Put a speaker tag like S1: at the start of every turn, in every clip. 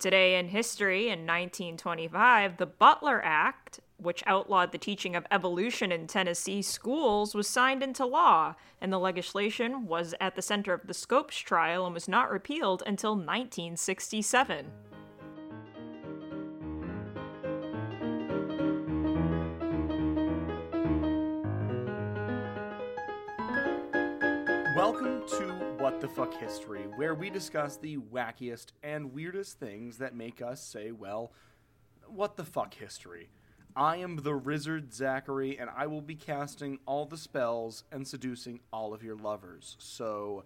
S1: Today in history, in 1925, the Butler Act, which outlawed the teaching of evolution in Tennessee schools, was signed into law, and the legislation was at the center of the Scopes trial and was not repealed until 1967.
S2: Welcome to What the Fuck History, where we discuss the wackiest and weirdest things that make us say, well, what the fuck history. I am the Rizzard Zachary, and I will be casting all the spells and seducing all of your lovers. So,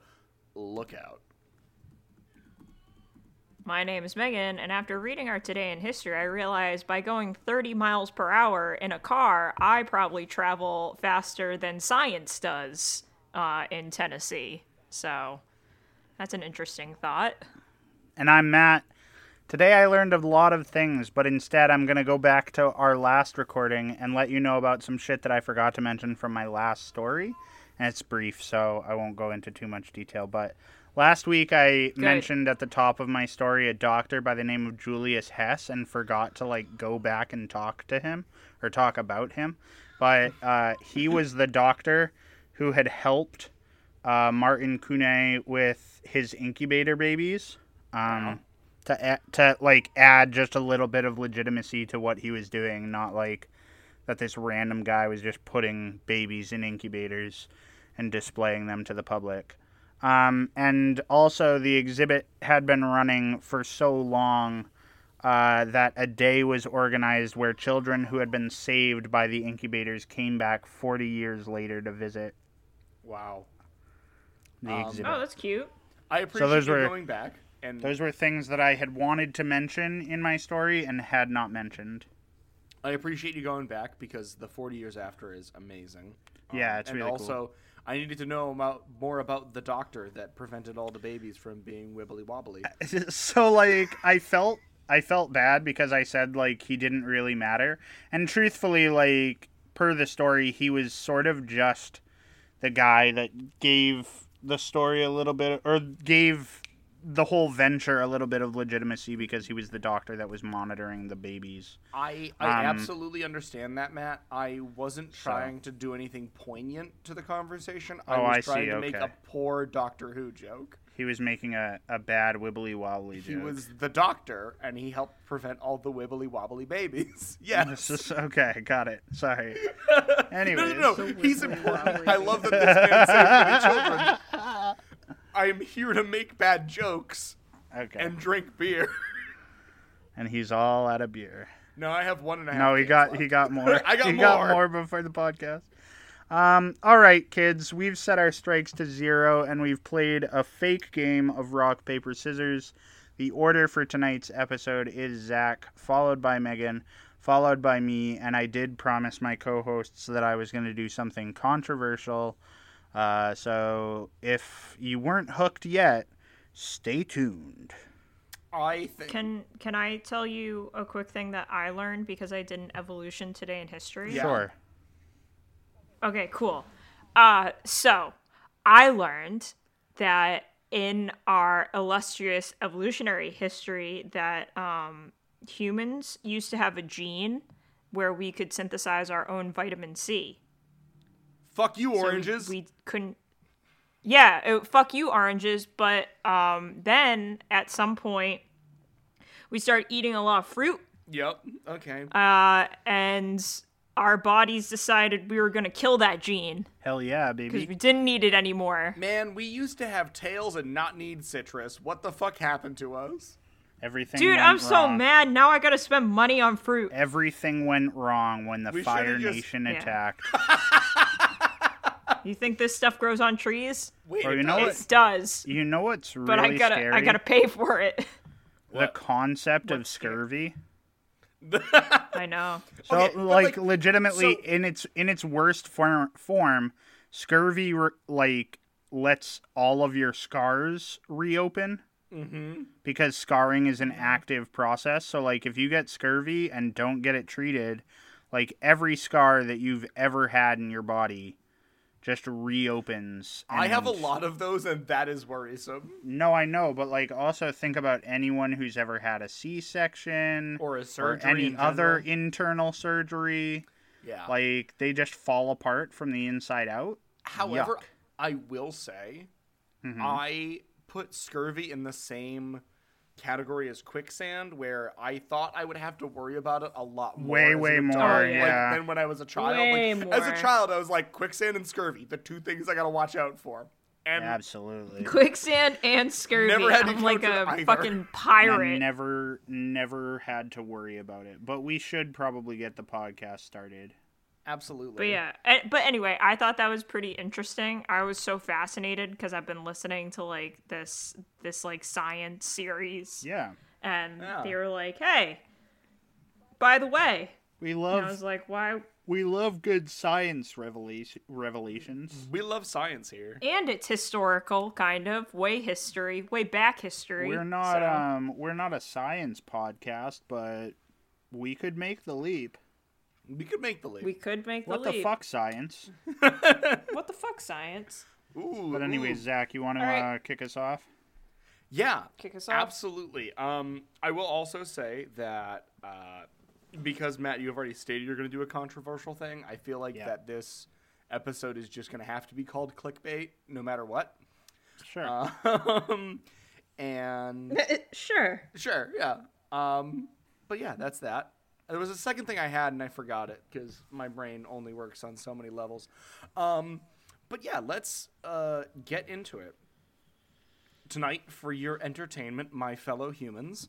S2: look out.
S1: My name is Megan, and after reading our Today in History, I realized by going 30 miles per hour in a car, I probably travel faster than science does uh, in Tennessee. So that's an interesting thought.
S3: And I'm Matt. Today I learned a lot of things, but instead I'm going to go back to our last recording and let you know about some shit that I forgot to mention from my last story. And it's brief, so I won't go into too much detail. But last week I mentioned at the top of my story a doctor by the name of Julius Hess and forgot to like go back and talk to him or talk about him. But uh, he was the doctor who had helped uh, Martin Couney with his incubator babies. Um, to add, to like add just a little bit of legitimacy to what he was doing, not like that this random guy was just putting babies in incubators and displaying them to the public. Um, and also, the exhibit had been running for so long uh, that a day was organized where children who had been saved by the incubators came back 40 years later to visit
S2: Wow.
S3: The
S2: Um,
S3: exhibit.
S1: Oh, that's cute.
S2: I appreciate
S3: those
S2: you
S3: were-
S2: going back. And
S3: Those were things that I had wanted to mention in my story and had not mentioned.
S2: I appreciate you going back because the 40 years after is amazing. Um,
S3: Yeah, it's
S2: and
S3: really cool.
S2: also, I needed to know about, more about the doctor that prevented all the babies from being wibbly wobbly.
S3: so like I felt I felt bad because I said like he didn't really matter. And truthfully like per the story he was sort of just the guy that gave the story a little bit or gave the whole venture a little bit of legitimacy because he was the doctor that was monitoring the babies.
S2: I I
S3: Um,
S2: absolutely understand that, Matt. I wasn't trying to do anything poignant to the conversation. I
S3: Oh,
S2: was
S3: I see,
S2: trying to make a poor Doctor Who joke.
S3: He was making a, a bad wibbly wobbly
S2: He was the doctor, and he helped prevent all the wibbly wobbly babies. Yes.
S3: This is- okay, got it. Sorry. Anyways,
S2: no, no, no. He's important. I love that this man saved the children. I am here to make bad jokes
S3: okay.
S2: and drink beer.
S3: and he's all out of beer.
S2: No, I have one and a half.
S3: No, he got
S2: left.
S3: he got more.
S2: I got more.
S3: he
S2: more.
S3: got more before the podcast. Um, all right, kids, we've set our strikes to zero, and we've played a fake game of rock paper scissors. The order for tonight's episode is Zach, followed by Megan, followed by me, and I did promise my co-hosts that I was going to do something controversial. Uh, so if you weren't hooked yet, stay tuned.
S2: I think.
S1: Can can I tell you a quick thing that I learned because I did an evolution today in history?
S2: Yeah.
S3: Sure.
S1: Okay, cool. Uh, so I learned that in our illustrious evolutionary history that um, humans used to have a gene where we could synthesize our own vitamin C.
S2: Fuck you,
S1: So we-
S2: oranges.
S1: we, couldn't. Yeah, it- fuck you, oranges. But um, then at some point, we started eating a lot of fruit,
S2: Yep. Okay.
S1: uh, and our bodies decided we were going to kill that gene
S3: Hell yeah, baby.
S1: because we didn't need it anymore.
S2: Man, we used to have tails and not need citrus. What the fuck happened to us?
S3: Everything.
S1: Dude,
S3: went
S1: I'm so mad. Now I gotta spend money on fruit.
S3: Everything went wrong when the
S2: We
S3: Fire
S2: should've just-
S3: Nation
S1: Yeah.
S3: attacked.
S1: You think this stuff grows on trees?
S2: Wait,
S3: Or
S2: it
S3: you know
S2: does.
S1: It does,
S3: You know what's really
S1: but I gotta
S3: scary?
S1: I gotta pay for it.
S3: the concept of scurvy.
S1: I know.
S3: So,
S2: Okay,
S3: like,
S2: like,
S3: legitimately,
S2: so-
S3: in its in its worst form, form scurvy re- like lets all of your scars reopen. Mm-hmm. Because scarring is an active process. So, like, if you get scurvy and don't get it treated, like every scar that you've ever had in your body just reopens.
S2: I have a lot of those, and that is worrisome.
S3: No, I know, but like also think about anyone who's ever had a C-section
S2: Or a surgery
S3: any
S2: in
S3: other internal surgery.
S2: Yeah.
S3: Like they just fall apart from the inside out.
S2: However,
S3: Yuck.
S2: I will say,
S3: Mm-hmm.
S2: I put scurvy in the same category as quicksand, where I thought I would have to worry about it a lot more.
S3: Way,
S2: as an
S3: way
S2: adult,
S3: more,
S2: like,
S3: yeah.
S2: than when I was a child.
S1: Way
S2: Like, As a child, I was like quicksand and scurvy, the two things I gotta watch out for. And
S3: Absolutely.
S1: Quicksand and scurvy.
S2: Never had
S1: I'm like a
S2: either.
S1: fucking
S3: I
S1: pirate.
S3: never never had to worry about it. But we should probably get the podcast started.
S2: Absolutely.
S1: But yeah, eh, but anyway, I thought that was pretty interesting. I was so fascinated because I've been listening to like this this like science series,
S3: Yeah.
S1: and
S2: Yeah.
S1: they were like, "Hey, by the way,"
S3: We
S1: and
S3: love
S1: I was like, "Why?"
S3: we love good science revelation revelations.
S2: we love science here.
S1: And it's historical, kind of way history, way back history.
S3: We're not
S1: so-
S3: um we're not a science podcast, but we could make the leap.
S2: We could make the leap.
S1: we could make the
S3: What the fuck science?
S1: What the fuck, science?
S2: Ooh,
S3: But anyways,
S2: ooh.
S3: Zach, you want to
S1: All right.
S3: uh, kick us off?
S2: Yeah,
S1: Kick us off?
S2: Absolutely. Um, I will also say that uh, because Matt, you have already stated you're going to do a controversial thing. I feel like
S3: Yeah.
S2: that this episode is just going to have to be called clickbait, no matter what.
S3: Sure.
S2: Um, and
S1: sure.
S2: sure, yeah. Um, but yeah, that's that. There was a second thing I had and I forgot it because my brain only works on so many levels. Um, but yeah, let's uh, get into it. Tonight, for your entertainment, my fellow humans,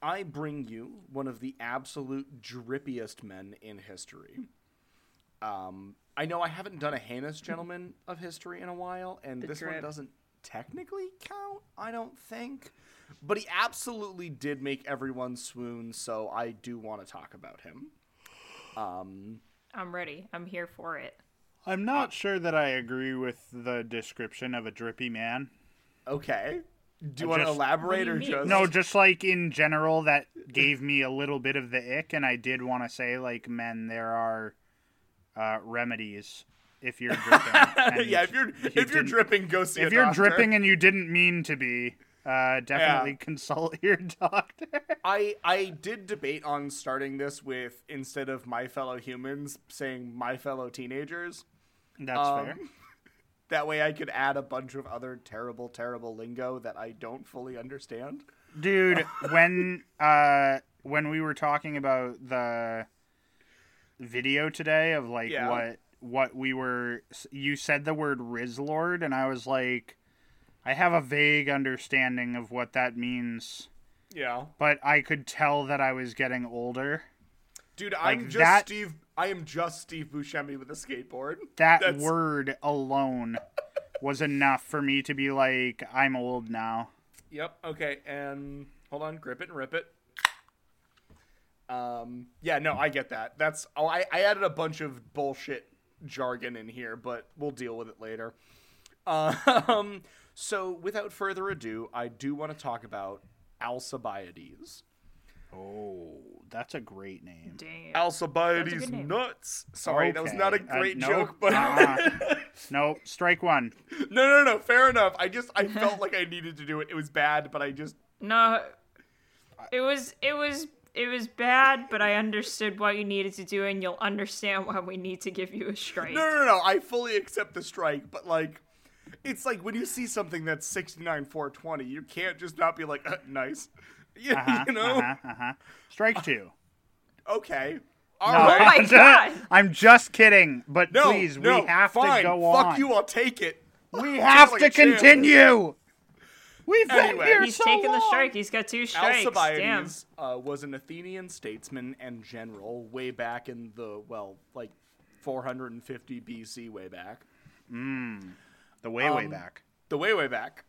S2: I bring you one of the absolute drippiest men in history. Um, I know I haven't done a heinous gentleman of history in a while, and this one doesn't technically count, I don't think. But he absolutely did make everyone swoon, so I do want to talk about him. Um,
S1: I'm ready. I'm here for it.
S3: I'm not sure that I agree with the description of a drippy man.
S2: okay. Do you
S3: I
S2: want to elaborate or
S1: do
S2: just
S3: No, just like in general, that gave me a little bit of the ick, and I did want to say, like, men, there are uh, remedies if you're dripping.
S2: yeah, if you're
S3: you
S2: if you're dripping, go see.
S3: if
S2: a
S3: you're
S2: doctor.
S3: dripping and you didn't mean to be, uh, definitely
S2: Yeah.
S3: consult your doctor.
S2: I I did debate on starting this with instead of my fellow humans saying my fellow teenagers.
S3: That's
S2: Um,
S3: fair.
S2: That way I could add a bunch of other terrible, terrible lingo that I don't fully understand.
S3: dude when uh when we were talking about the video today of like
S2: Yeah.
S3: what what we were you said the word rizlord and i was like i have a vague understanding of what that means
S2: Yeah.
S3: but i could tell that i was getting older
S2: Dude, I'm just
S3: that-
S2: Steve I am just Steve Buscemi with a skateboard.
S3: that
S2: That's-
S3: word alone was enough for me to be like i'm old now
S2: Yep. Okay. And hold on. Grip it and rip it. Um. Yeah. No, I get that. That's. Oh, I, I added a bunch of bullshit jargon in here, but we'll deal with it later. Um. So, without further ado, I do want to talk about Alcibiades.
S3: oh that's a great name
S1: Damn.
S2: Alcibiades
S1: name.
S2: nuts. Sorry, that was not a
S3: Okay. Uh,
S2: great
S3: no,
S2: joke, but
S3: uh-uh. no strike one
S2: no, no, no. Fair enough. I just I felt like I needed to do it. It was bad, but I just
S1: No, it was it was it was bad, but I understood what you needed to do, and you'll understand why we need to give you a strike.
S2: No, no, no. I fully accept the strike, but like, it's like when you see something that's 69 420, you can't just not be like, uh, nice. You,
S3: uh-huh,
S2: you know?
S3: uh-huh, uh-huh. strike two
S2: Okay. All
S3: No,
S2: right.
S1: Oh my God.
S3: I'm just kidding, but
S2: No,
S3: please,
S2: no,
S3: we have
S2: fine.
S3: to go on.
S2: Fuck you, I'll take it.
S3: we have
S2: like
S3: to continue. We've been
S2: Anyway.
S3: here
S1: He's
S3: so
S1: taking the strike. He's got two strikes. Damn.
S2: Alcibiades uh, was an Athenian statesman and general way back in the, well, like 450 BC, way back.
S3: The way way
S2: Um,
S3: back.
S2: The way, way back,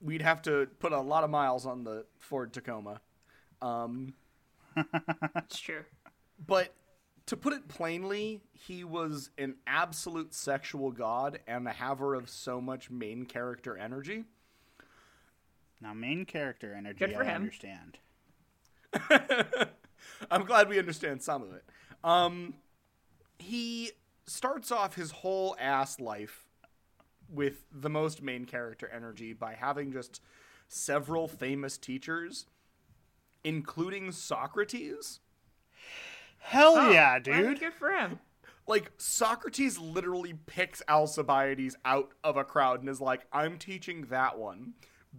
S2: we'd have to put a lot of miles on the Ford Tacoma. Um,
S1: It's true.
S2: but to put it plainly, he was an absolute sexual god and a haver of so much main character energy.
S3: Now, main character energy,
S1: Good for
S3: I
S1: him.
S3: understand.
S2: I'm glad we understand some of it. Um, he starts off his whole ass life with the most main character energy by having just several famous teachers, including Socrates.
S3: Hell yeah, dude.
S1: good for him.
S2: Like Socrates literally picks Alcibiades out of a crowd and is like, "I'm teaching that one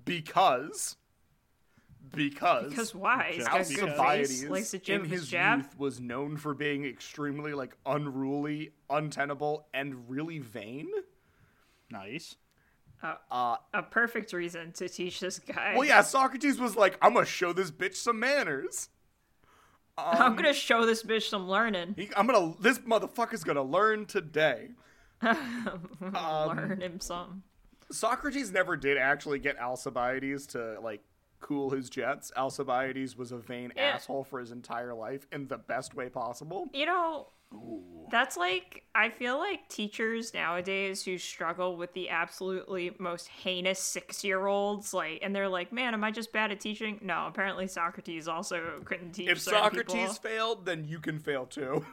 S2: because." Because
S1: Because why? He's a good
S2: Alcibiades
S1: face. Likes to
S2: in his
S1: his jab.
S2: youth was known for being extremely like unruly, untenable, and really vain.
S3: Nice.
S1: Uh, a perfect reason to teach this guy.
S2: Well, yeah, Socrates was like, "I'm gonna show this bitch some manners.
S1: I'm um, gonna show this bitch some learning.
S2: He, I'm gonna. This motherfucker's gonna learn today."
S1: Um, learn him some.
S2: Socrates never did actually get Alcibiades to like cool his jets. Alcibiades was a vain
S1: Yeah.
S2: asshole for his entire life in the best way possible.
S1: You know, that's like I feel like teachers nowadays who struggle with the absolutely most heinous six-year-olds, like, and they're like, "Man, am I just bad at teaching?" No, apparently Socrates also couldn't teach.
S2: If Socrates
S1: people.
S2: failed, then you can fail too.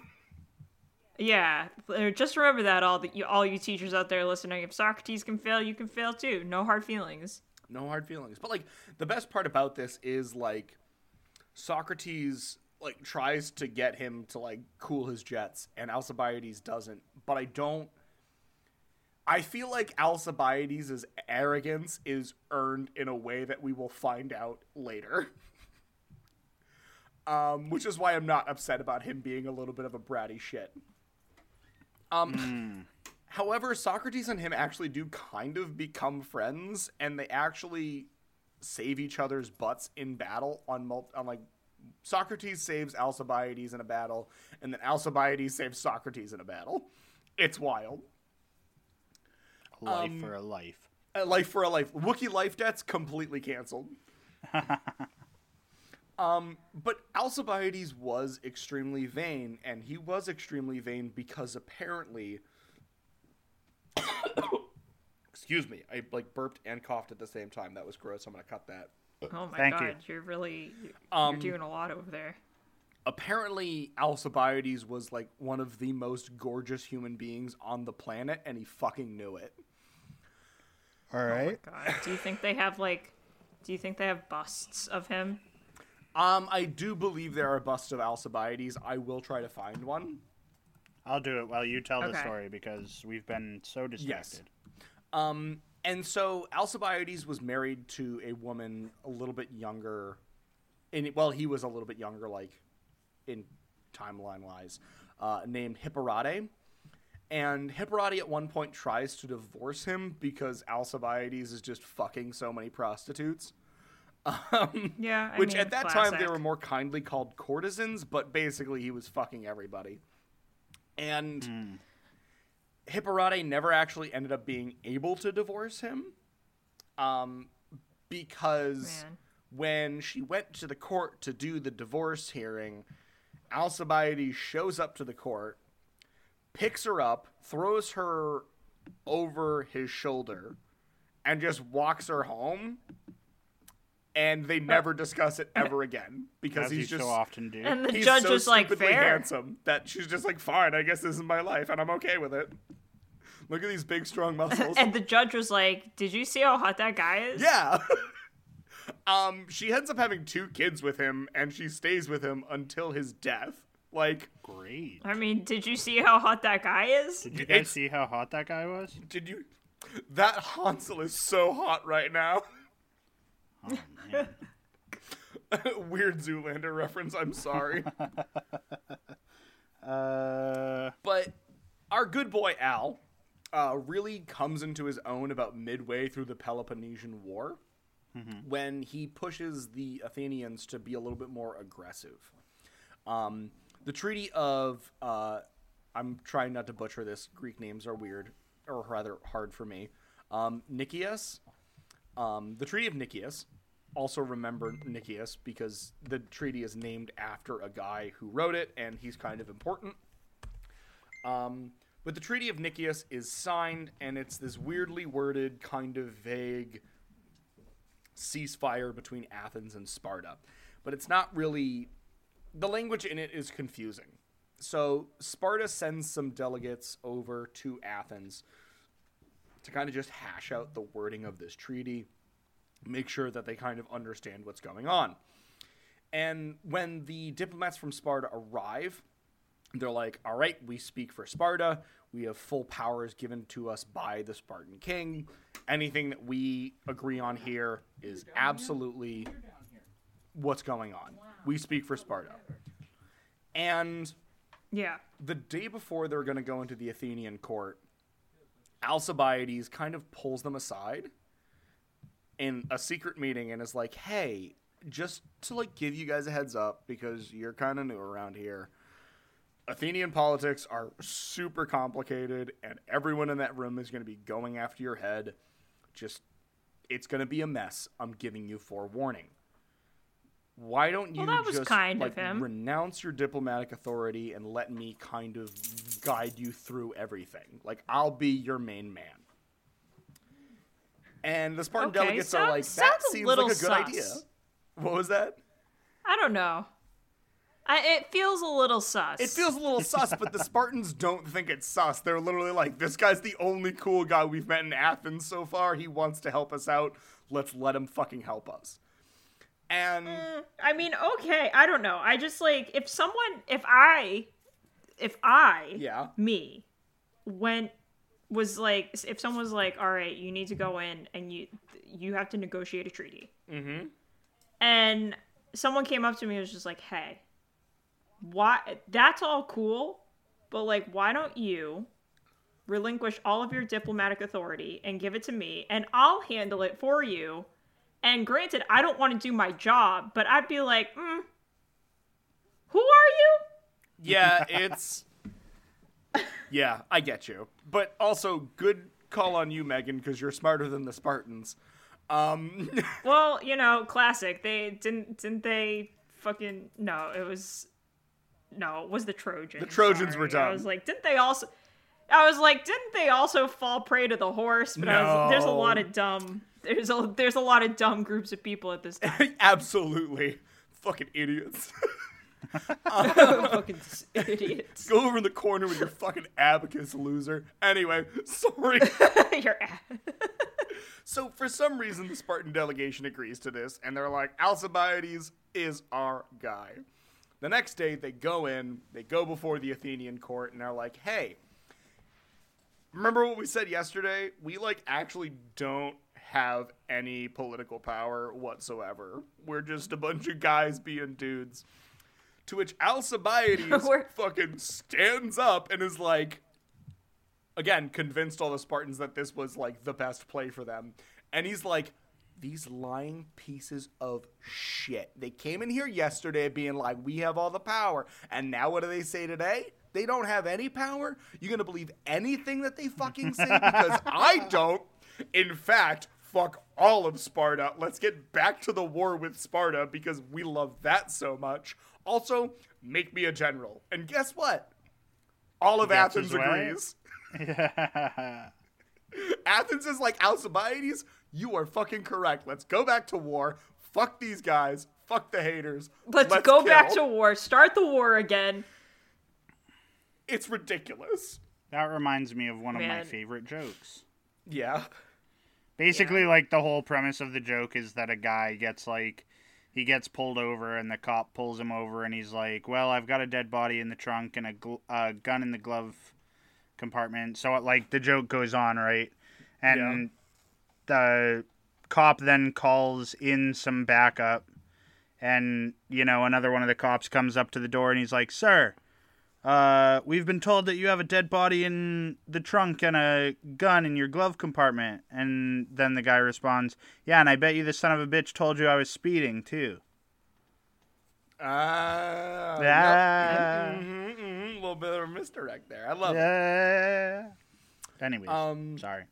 S1: yeah, uh, just remember that all the you, all you teachers out there listening, if Socrates can fail, you can fail too. No hard feelings.
S2: no hard feelings. But like the best part about this is like Socrates like tries to get him to like cool his jets and Alcibiades doesn't. But I don't I feel like Alcibiades' arrogance is earned in a way that we will find out later. um, which is why I'm not upset about him being a little bit of a bratty shit. Um, However, Socrates and him actually do kind of become friends, and they actually save each other's butts in battle on mul- on like Socrates saves Alcibiades in a battle, and then Alcibiades saves Socrates in a battle. It's wild.
S3: A life
S2: Um,
S3: for a life.
S2: A life for a life. Wookiee life debts completely canceled. um, but Alcibiades was extremely vain, and he was extremely vain because apparently, excuse me, I like burped and coughed at the same time. That was gross. I'm gonna cut that.
S1: Oh my
S3: Thank
S1: god, you. are really
S2: Um,
S1: you're doing a lot over there.
S2: Apparently, Alcibiades was like one of the most gorgeous human beings on the planet, and he fucking knew it.
S3: All right.
S1: Oh God, do you think they have like? Do you think they have busts of him?
S2: Um, I do believe there are busts of Alcibiades. I will try to find one.
S3: I'll do it while you tell the story because we've been so distracted. Yes.
S2: Um, and so Alcibiades was married to a woman a little bit younger. In well, he was a little bit younger, like in timeline wise, uh, named Hipparete. And Hipparete at one point tries to divorce him because Alcibiades is just fucking so many prostitutes. Um,
S1: Yeah, I
S2: which
S1: mean,
S2: at that time they were more kindly called courtesans, but basically he was fucking everybody. And Hipparete never actually ended up being able to divorce him, um, because
S1: Man.
S2: when she went to the court to do the divorce hearing, Alcibiades shows up to the court, picks her up, throws her over his shoulder, and just walks her home. And they never discuss it ever again because
S3: As
S2: he's
S3: you
S2: just
S3: so often do.
S1: And the
S2: he's
S1: judge
S2: so
S1: was like,
S2: stupidly
S1: "Fair."
S2: handsome that she's just like, fine, I guess this is my life, and I'm okay with it. Look at these big, strong muscles.
S1: And the judge was like, "Did you see how hot that guy is?"
S2: yeah. um, she ends up having two kids with him, and she stays with him until his death. Like,
S3: Great.
S1: I mean, did you see how hot that guy is?
S3: Did you guys
S2: It's-
S3: see how hot that guy was?
S2: did you? That Hansel is so hot right now.
S3: Oh, man.
S2: Weird Zoolander reference. I'm sorry.
S3: uh,
S2: But our good boy Al uh, really comes into his own about midway through the Peloponnesian War when he pushes the Athenians to be a little bit more aggressive. Um, the Treaty of, uh, I'm trying not to butcher this, Greek names are weird. or rather hard for me. Um, Nicias, um, the Treaty of Nicias. Also remember Nicias because the treaty is named after a guy who wrote it, and he's kind of important. Um, but the Treaty of Nicias is signed, and it's this weirdly worded, kind of vague ceasefire between Athens and Sparta. But it's not really. The language in it is confusing. So Sparta sends some delegates over to Athens to kind of just hash out the wording of this treaty, make sure that they kind of understand what's going on. And when the diplomats from Sparta arrive, they're like, all right, we speak for Sparta. We have full powers given to us by the Spartan king. Anything that we agree on here is absolutely what's going on. We speak for Sparta. And
S1: Yeah.
S2: the day before they're going to go into the Athenian court, Alcibiades kind of pulls them aside in a secret meeting and is like, "Hey, just to like give you guys a heads up because you're kind of new around here. Athenian politics are super complicated and everyone in that room is going to be going after your head. Just it's going to be a mess. I'm giving you forewarning." Why don't you
S1: Well,
S2: just
S1: kind of
S2: like renounce your diplomatic authority and let me kind of guide you through everything? Like I'll be your main man. And the Spartan
S1: Okay,
S2: delegates are like, that seems like a good
S1: sus.
S2: idea. What was that?
S1: I don't know. I, it feels a little sus.
S2: It feels a little sus, but the Spartans don't think it's sus. They're literally like, this guy's the only cool guy we've met in Athens so far. He wants to help us out. Let's let him fucking help us. And
S1: I mean, okay, I don't know. I just like if someone, if I, if I,
S2: Yeah.
S1: me, went was like, if someone was like, all right, you need to go in and you you have to negotiate a treaty, mm-hmm. and someone came up to me and was just like, hey, why? That's all cool, but like, why don't you? Relinquish all of your diplomatic authority and give it to me, and I'll handle it for you. And granted, I don't want to do my job, but I'd be like, mm, who are you?
S2: Yeah, it's. yeah, I get you. But also, good call on you, Megan, because you're smarter than the Spartans. Um,
S1: Well, you know, classic. They didn't didn't they fucking no, it was no, it was the Trojans.
S2: The Trojans
S1: sorry.
S2: were dumb.
S1: I was like, didn't they also I was like, didn't they also fall prey to the horse? But I was, there's a lot of dumb there's a there's a lot of dumb groups of people at this time.
S2: absolutely. Fucking idiots.
S1: Uh, fucking idiots.
S2: Go over in the corner with your fucking abacus, loser. Anyway, sorry.
S1: Your ass.
S2: So for some reason, the Spartan delegation agrees to this, and they're like, Alcibiades is our guy. The next day, they go in, they go before the Athenian court, and they're like, hey, remember what we said yesterday? We like actually don't have any political power whatsoever. We're just a bunch of guys being dudes. To which Alcibiades fucking stands up and is like, again, convinced all the Spartans that this was like the best play for them. And he's like, these lying pieces of shit. They came in here yesterday being like, we have all the power. And now what do they say today? They don't have any power? You're gonna believe anything that they fucking say? Because I don't. In fact, fuck all of Sparta. Let's get back to the war with Sparta because we love that so much. Also, make me a general. And guess what? All of
S3: gets
S2: Athens
S3: his way.
S2: agrees. Athens is like Alcibiades. You are fucking correct. Let's go back to war. Fuck these guys. Fuck the haters.
S1: Let's, go back to war. Start the war again.
S2: It's ridiculous.
S3: That reminds me of one of my favorite jokes.
S2: Yeah.
S3: Basically, like the whole premise of the joke is that a guy gets like he gets pulled over and the cop pulls him over and he's like, "Well, I've got a dead body in the trunk and a gl- uh, gun in the glove compartment." So like the joke goes on, right? And the cop then calls in some backup and you know another one of the cops comes up to the door and he's like, "Sir, uh, we've been told that you have a dead body in the trunk and a gun in your glove compartment. And then the guy responds, Yeah, and I bet you the son of a bitch told you I was speeding, too.
S2: Ah.
S3: Yeah.
S2: A little bit of a misdirect there. I love it.
S3: Yeah. Anyways,
S2: Um,
S3: sorry.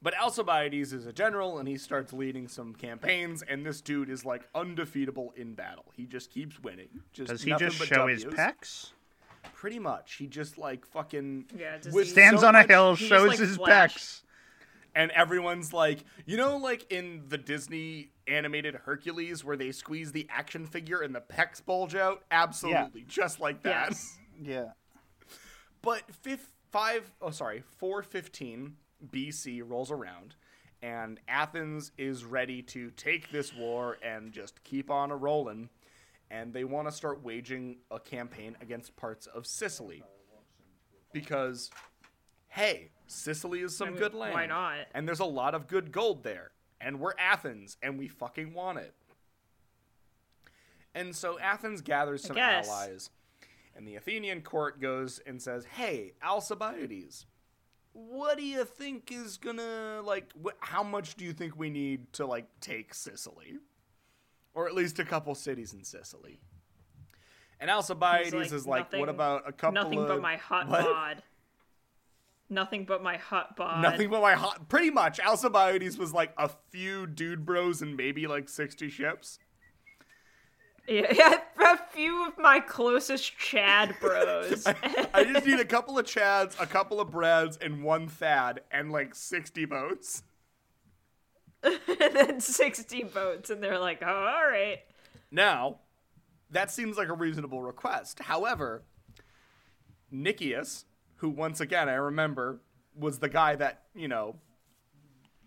S2: But Alcibiades is a general, and he starts leading some campaigns. And this dude is like undefeatable in battle. He just keeps winning. Just
S3: Does he just show his
S2: Ws.
S3: pecs?
S2: Pretty much. He just like fucking
S1: Yeah, does
S2: with
S3: Stands
S2: so
S3: on a hill,
S1: he just,
S3: shows
S1: like,
S3: his
S1: Flash.
S3: pecs.
S2: and everyone's like, you know, like in the Disney animated Hercules, where they squeeze the action figure and the pecs bulge out. Absolutely, just like that.
S1: Yes.
S3: Yeah.
S2: But fifth, five, oh sorry, four fifteen BC rolls around, and Athens is ready to take this war and just keep on a rolling, and they want to start waging a campaign against parts of Sicily, because, hey, Sicily is some
S1: mean,
S2: good land.
S1: why not?
S2: And there's a lot of good gold there, and we're Athens, and we fucking want it. And so Athens gathers some allies. And the Athenian court goes and says, "Hey, Alcibiades, what do you think is gonna like? Wh- how much do you think we need to like take Sicily, or at least a couple cities in Sicily?" And Alcibiades
S1: He's
S2: is like, "What about a couple
S1: Nothing
S2: of
S1: but my hot
S2: what?
S1: bod. Nothing but my hot bod.
S2: Nothing but my hot. Pretty much, Alcibiades was like a few dude bros and maybe like sixty ships.
S1: Yeah, yeah, a few of my closest Chad bros.
S2: I just need a couple of Chads, a couple of Brads, and one Thad, and like sixty boats.
S1: and then 60 boats, and they're like, oh, all right.
S2: Now, that seems like a reasonable request. However, Nicias, who once again I remember was the guy that, you know,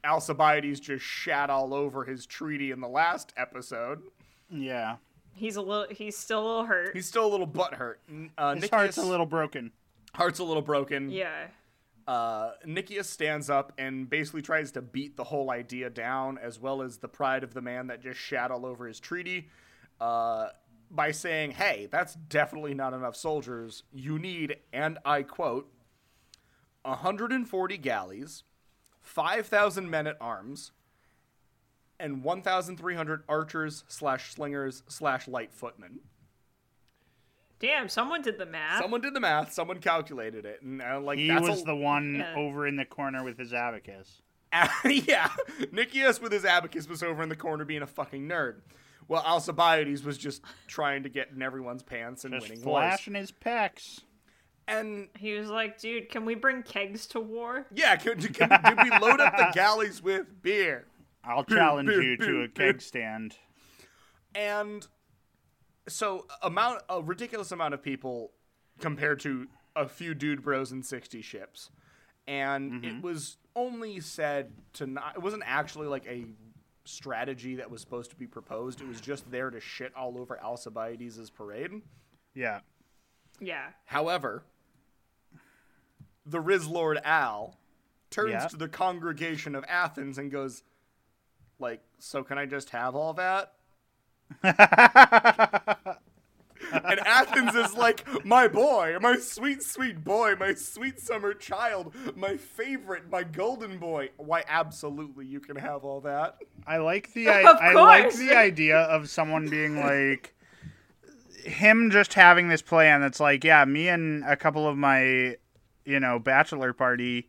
S2: Alcibiades just shat all over his treaty in the last episode.
S3: Yeah.
S1: He's a little, he's still a little hurt.
S2: He's still a little butt hurt. Uh,
S3: His
S2: Nicias,
S3: heart's a little broken.
S2: heart's a little broken.
S1: yeah.
S2: Uh, Nicias stands up and basically tries to beat the whole idea down, as well as the pride of the man that just shat all over his treaty, uh, by saying, hey, that's definitely not enough soldiers. You need, and I quote, 140 galleys, 5,000 men at arms, and 1,300 archers slash slingers slash light footmen.
S1: Damn, someone did the math.
S2: Someone did the math. Someone calculated it, and uh, like
S3: He
S2: that's
S3: was
S2: a-
S3: the one
S1: Yeah.
S3: over in the corner with his abacus.
S2: yeah, Nicias with his abacus was over in the corner being a fucking nerd. Well, Alcibiades was just trying to get in everyone's pants and
S3: Just
S2: winning wars.
S3: flashing his pecs.
S2: And
S1: he was like, dude, can we bring kegs to war?
S2: yeah, can, can, did we load up the galleys with beer?
S3: I'll challenge
S2: beer,
S3: you to
S2: beer,
S3: a
S2: beer.
S3: keg stand.
S2: And so amount a ridiculous amount of people compared to a few dude bros and 60 ships. And it mm-hmm. was only said to not it wasn't actually like a strategy that was supposed to be proposed. It was just there to shit all over Alcibiades' parade.
S3: Yeah.
S1: Yeah.
S2: However, the Riz Lord Al turns
S3: Yeah.
S2: to the congregation of Athens and goes, like, so can I just have all that? and Athens is like, my boy, my sweet, sweet boy, my sweet summer child, my favorite, my golden boy. Why, absolutely, you can have all that.
S3: I like the I, I like the idea of someone being like him just having this plan that's like, yeah, me and a couple of my, you know, bachelor party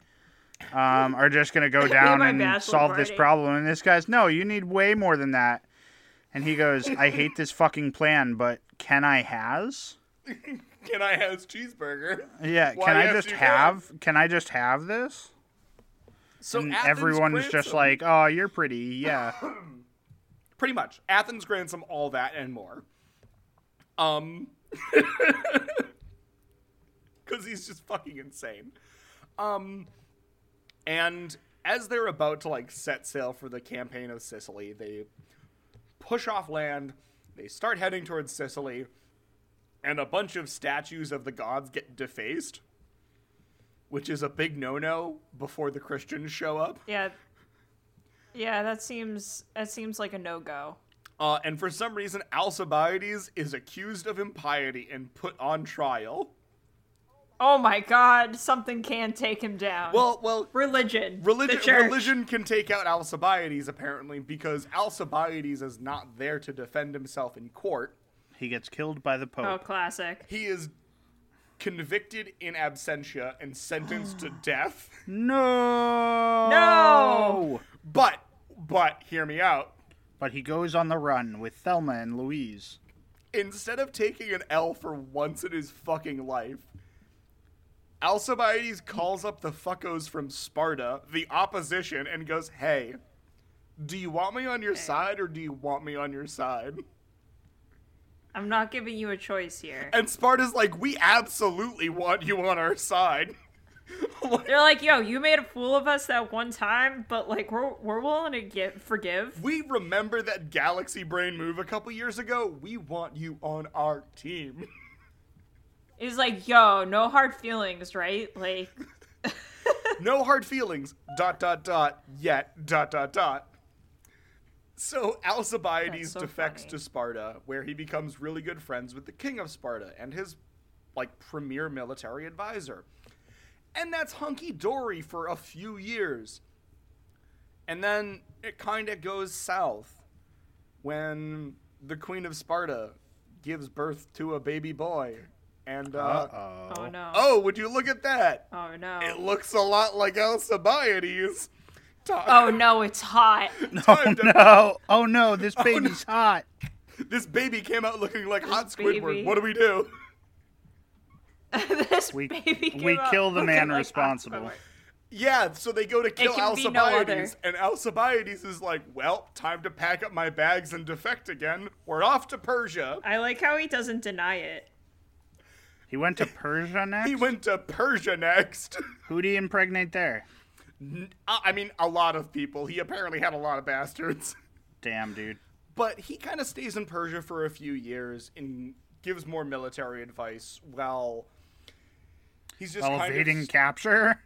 S3: um, are just gonna go down
S1: my
S3: and
S1: bachelor
S3: solve this problem. And this guy's, no, you need way more than that. And he goes, I hate this fucking plan, but can I has?
S2: Can I has cheeseburger?
S3: Yeah,
S2: Why,
S3: can I just have? Can I just have this?
S2: So
S3: And
S2: Athens
S3: everyone's
S2: grants
S3: just like, oh, you're pretty, yeah.
S2: pretty much athens grants him all that and more um because he's just fucking insane um and as they're about to like set sail for the campaign of sicily they push off land they start heading towards sicily and a bunch of statues of the gods get defaced which is a big no-no before the christians show up
S1: Yeah. Yeah, that seems that seems like a no go.
S2: Uh, and for some reason, Alcibiades is accused of impiety and put on trial.
S1: Oh my god, something can take him down.
S2: Well, well,
S1: religion.
S2: religion
S1: The
S2: religion can take out Alcibiades apparently because Alcibiades is not there to defend himself in court.
S3: he gets killed by the pope.
S1: Oh, classic.
S2: He is convicted in absentia and sentenced to death.
S3: No.
S1: No!
S2: But, but, hear me out.
S3: But he goes on the run with Thelma and Louise.
S2: Instead of taking an L for once in his fucking life, Alcibiades calls up the fuckos from Sparta, the opposition, and goes, Hey, do you want me on your side or do you want me on your side?
S1: I'm not giving you a choice here.
S2: And Sparta's like, We absolutely want you on our side.
S1: They're like, yo, you made a fool of us that one time, but like we're we're willing to get forgive.
S2: We remember that galaxy brain move a couple years ago. We want you on our team.
S1: He's like, yo, no hard feelings, right? Like
S2: no hard feelings. Dot dot dot. Yet dot dot dot. So Alcibiades
S1: so
S2: defects
S1: funny.
S2: to Sparta, where he becomes really good friends with the king of Sparta and his like premier military advisor. And that's hunky dory for a few years. And then it kind of goes south when the queen of Sparta gives birth to a baby boy. And uh,
S3: Uh-oh.
S1: Oh no.
S2: oh, would you look at that?
S1: Oh no.
S2: It looks a lot like Alcibiades. Talk-
S1: Oh no, it's hot.
S2: time to-
S3: No. Oh no, this baby's hot.
S2: This baby came out looking like hot
S1: baby.
S2: Squidward. What do we do?
S1: this
S3: We-
S1: baby came
S3: we
S1: out
S3: kill the
S1: looking
S3: man
S1: like
S3: responsible.
S1: Aquaman.
S2: Yeah, so they go to kill
S1: can be no
S2: Alcibiades,
S1: other.
S2: and Alcibiades is like, "Well, time to pack up my bags and defect again. We're off to Persia."
S1: I like how he doesn't deny it.
S3: He went to Persia next.
S2: He went to Persia next.
S3: Who'd he impregnate there?
S2: I uh, I mean, a lot of people. He apparently had a lot of bastards.
S3: Damn, dude.
S2: But he kind of stays in Persia for a few years and gives more military advice while he's just
S3: While evading
S2: of
S3: capture.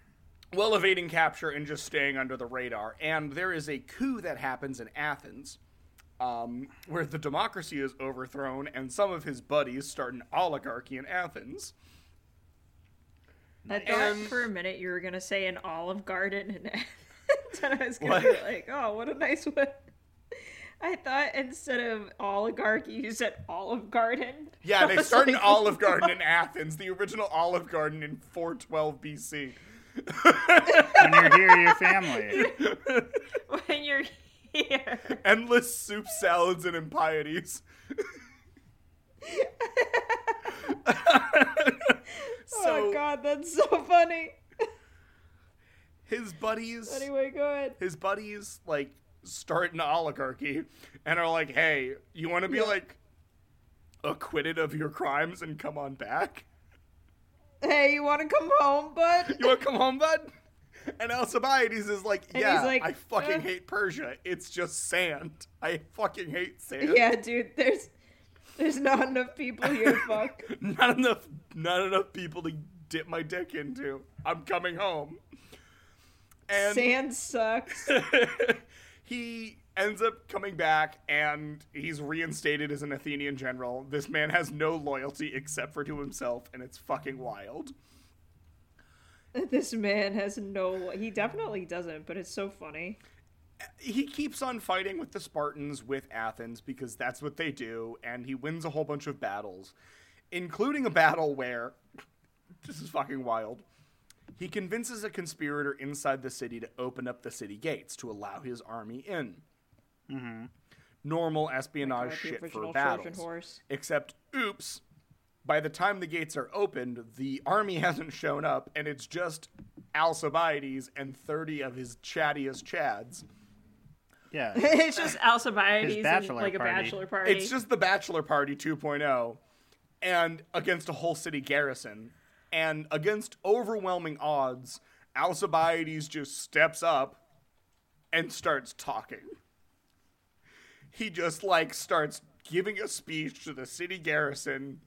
S2: well evading capture and just staying under the radar. And there is a coup that happens in Athens, um, where the democracy is overthrown, and some of his buddies start an oligarchy in Athens.
S1: I thought
S2: And-
S1: for a minute you were gonna say an Olive Garden, and, and I was gonna be like, "Oh, what a nice one." I thought instead of oligarchy, you said Olive Garden.
S2: Yeah, they
S1: was
S2: start an Olive Garden in Athens, the original Olive Garden in 412 BC.
S3: When you're here, your family.
S1: when you're here.
S2: Endless soup salads and impieties. Oh, so
S1: oh God, that's so funny.
S2: his buddies
S1: Anyway, go ahead.
S2: his buddies like start an oligarchy and are like, "Hey, you want to be like acquitted of your crimes and come on back?
S1: Hey, you want to come home, bud?
S2: You want to come home, bud?" And Alcibiades is like, "Yeah,
S1: he's like,
S2: I fucking
S1: "Uh."
S2: hate Persia. It's just sand. I fucking hate sand.
S1: yeah, dude. There's there's not enough people here. Fuck.
S2: not enough not enough people to dip my dick into. I'm coming home." And
S1: Sand sucks.
S2: he ends up coming back and he's reinstated as an Athenian general. This man has no loyalty except for to himself, and it's fucking wild.
S1: this man has no. He definitely doesn't, but it's so funny.
S2: He keeps on fighting with the Spartans with Athens because that's what they do, and he wins a whole bunch of battles, including a battle where this is fucking wild. He convinces a conspirator inside the city to open up the city gates to allow his army in. Mm-hmm. Normal espionage
S1: God,
S2: shit for
S1: original Trojan
S2: battles.
S1: horse.
S2: Except, oops, by the time the gates are opened, the army hasn't shown up, and it's just Alcibiades and 30 of his chattiest chads.
S3: Yeah.
S1: it's just Alcibiades and
S3: bachelor
S1: like a bachelor party.
S2: It's just the Bachelor Party 2.0, and against a whole city garrison. And against overwhelming odds, Alcibiades just steps up and starts talking. He just like starts giving a speech to the city garrison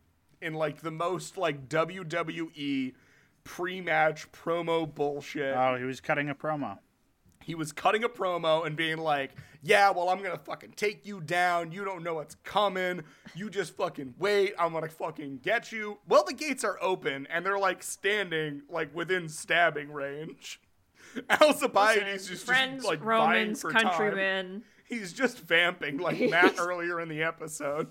S2: in like the most like WWE pre-match promo bullshit.
S3: Oh, he was cutting a promo.
S2: he was cutting a promo and being like, "Yeah, well, I'm gonna fucking take you down. You don't know what's coming. You just fucking wait. I'm gonna fucking get you." Well, the gates are open and they're like standing like within stabbing range. Alcibiades is
S1: friends,
S2: just like
S1: Romans,
S2: vying for time.
S1: countrymen.
S2: He's just vamping like Matt earlier in the episode.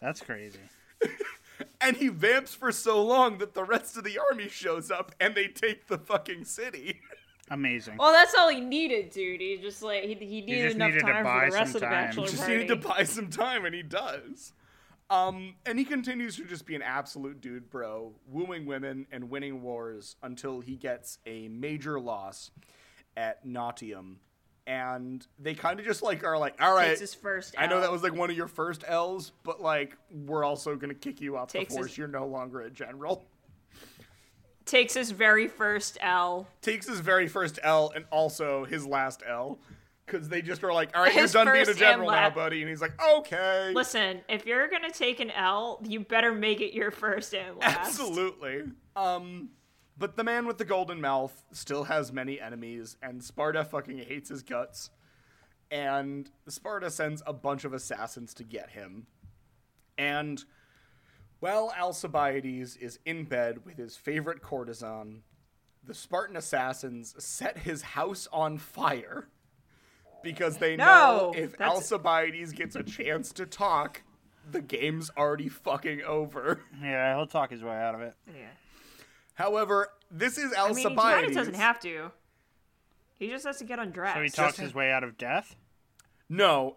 S3: That's crazy.
S2: and he vamps for so long that the rest of the army shows up and they take the fucking city.
S3: Amazing.
S1: Well, that's all he needed, dude. He just like he, he needed
S3: just
S1: enough
S3: needed to
S1: time
S3: buy
S1: for the rest
S3: some
S1: of the
S3: time.
S1: bachelor
S2: just
S1: party.
S2: needed to buy some time, and he does. Um, and he continues to just be an absolute dude, bro, wooing women and winning wars until he gets a major loss at Notium. And they kind of just like are like, all right,
S1: Takes his first
S2: I know
S1: L.
S2: that was like one of your first L's, but like we're also gonna kick you off
S1: Takes
S2: the
S1: his-
S2: force. You're no longer a general.
S1: Takes his very first L.
S2: Takes his very first L and also his last L. Because they just were like, all right,
S1: His
S2: you're done being a general now, buddy. And he's like, okay.
S1: Listen, if you're gonna take an L, you better make it your first and last.
S2: Absolutely. Um, but the man with the golden mouth still has many enemies, and Sparta fucking hates his guts. And Sparta sends a bunch of assassins to get him. And, well, Alcibiades is in bed with his favorite courtesan. The Spartan assassins set his house on fire because they know if
S1: that's-
S2: Alcibiades gets a chance to talk, the game's already fucking over.
S3: Yeah, he'll talk his way out of it.
S1: Yeah.
S2: However, this is
S1: I mean, he
S2: Alcibiades.
S1: doesn't have to. He just has to get undressed.
S3: So he talks his way out of death.
S2: No,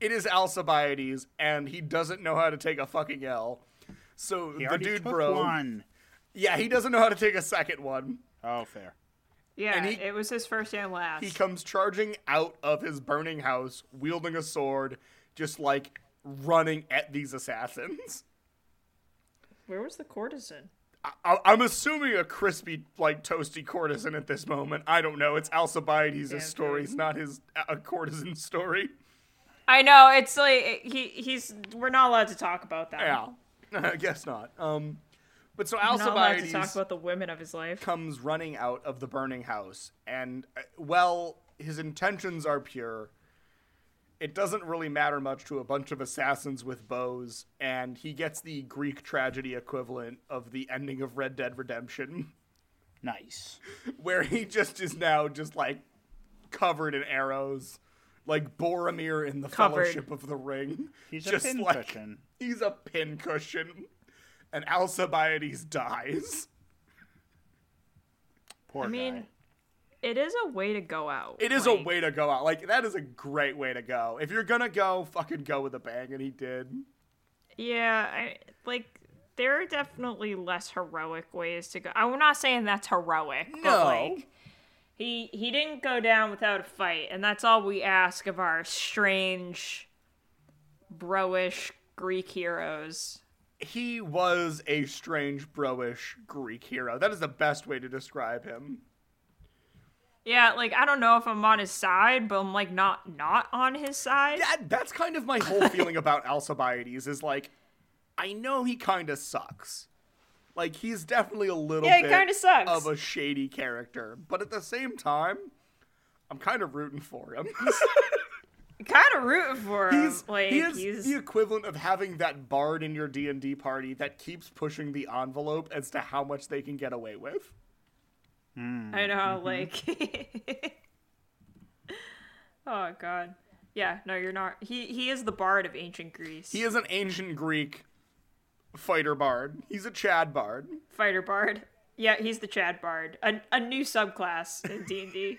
S2: it is Alcibiades, and he doesn't know how to take a fucking L. So
S3: He
S2: the dude,
S3: took
S2: bro,
S3: one.
S2: yeah, he doesn't know how to take a second one.
S3: Oh, fair.
S1: yeah,
S2: and he-
S1: it was his first and last.
S2: He comes charging out of his burning house, wielding a sword, just like running at these assassins.
S1: Where was the courtesan?
S2: I- I'm assuming a crispy, like toasty courtesan at this moment. I don't know. It's Alcibiades'
S1: Yeah,
S2: story. It's not his a courtesan story.
S1: I know it's like he he's. We're not allowed to talk about that.
S2: Yeah, I guess not. Um, but so
S1: We're not allowed to
S2: Alcibiades
S1: talk about the women of his life.
S2: comes running out of the burning house, and uh, well, his intentions are pure. It doesn't really matter much to a bunch of assassins with bows, and he gets the Greek tragedy equivalent of the ending of Red Dead Redemption,
S3: Nice.
S2: where he just is now just like covered in arrows, like Boromir in the
S1: Covered.
S2: Fellowship of the Ring.
S3: He's a
S2: just like
S3: pincushion.
S2: he's a pincushion, and Alcibiades dies.
S3: Poor
S1: I mean,
S3: guy.
S1: It is a way to go out.
S2: It is a way to go out. Like that is a great way to go. If you're gonna go, fucking go with a bang, and he did.
S1: Yeah, I like. There are definitely less heroic ways to go. I'm not saying that's heroic,
S2: No.
S1: but like he he didn't go down without a fight, and that's all we ask of our strange, broish Greek heroes.
S2: He was a strange, broish Greek hero. That is the best way to describe him.
S1: Yeah, like I don't know if I'm on his side, but I'm like not not on his side.
S2: That that's kind of my whole feeling about Alcibiades. Is like, I know he kind of sucks. Like he's definitely a little
S1: Yeah, he
S2: bit
S1: sucks.
S2: of a shady character, but at the same time, I'm kind of rooting for him.
S1: Kind of rooting for him.
S2: he's
S1: like
S2: he is
S1: he's
S2: the equivalent of having that bard in your D and D party that keeps pushing the envelope as to how much they can get away with. Mm-hmm.
S1: I know, mm-hmm. like. oh God. Yeah, no, you're not. He he is the bard of ancient Greece.
S2: He is an ancient Greek fighter bard. He's a Chad bard.
S1: fighter bard. Yeah, he's the Chad bard, a a new subclass in D and D.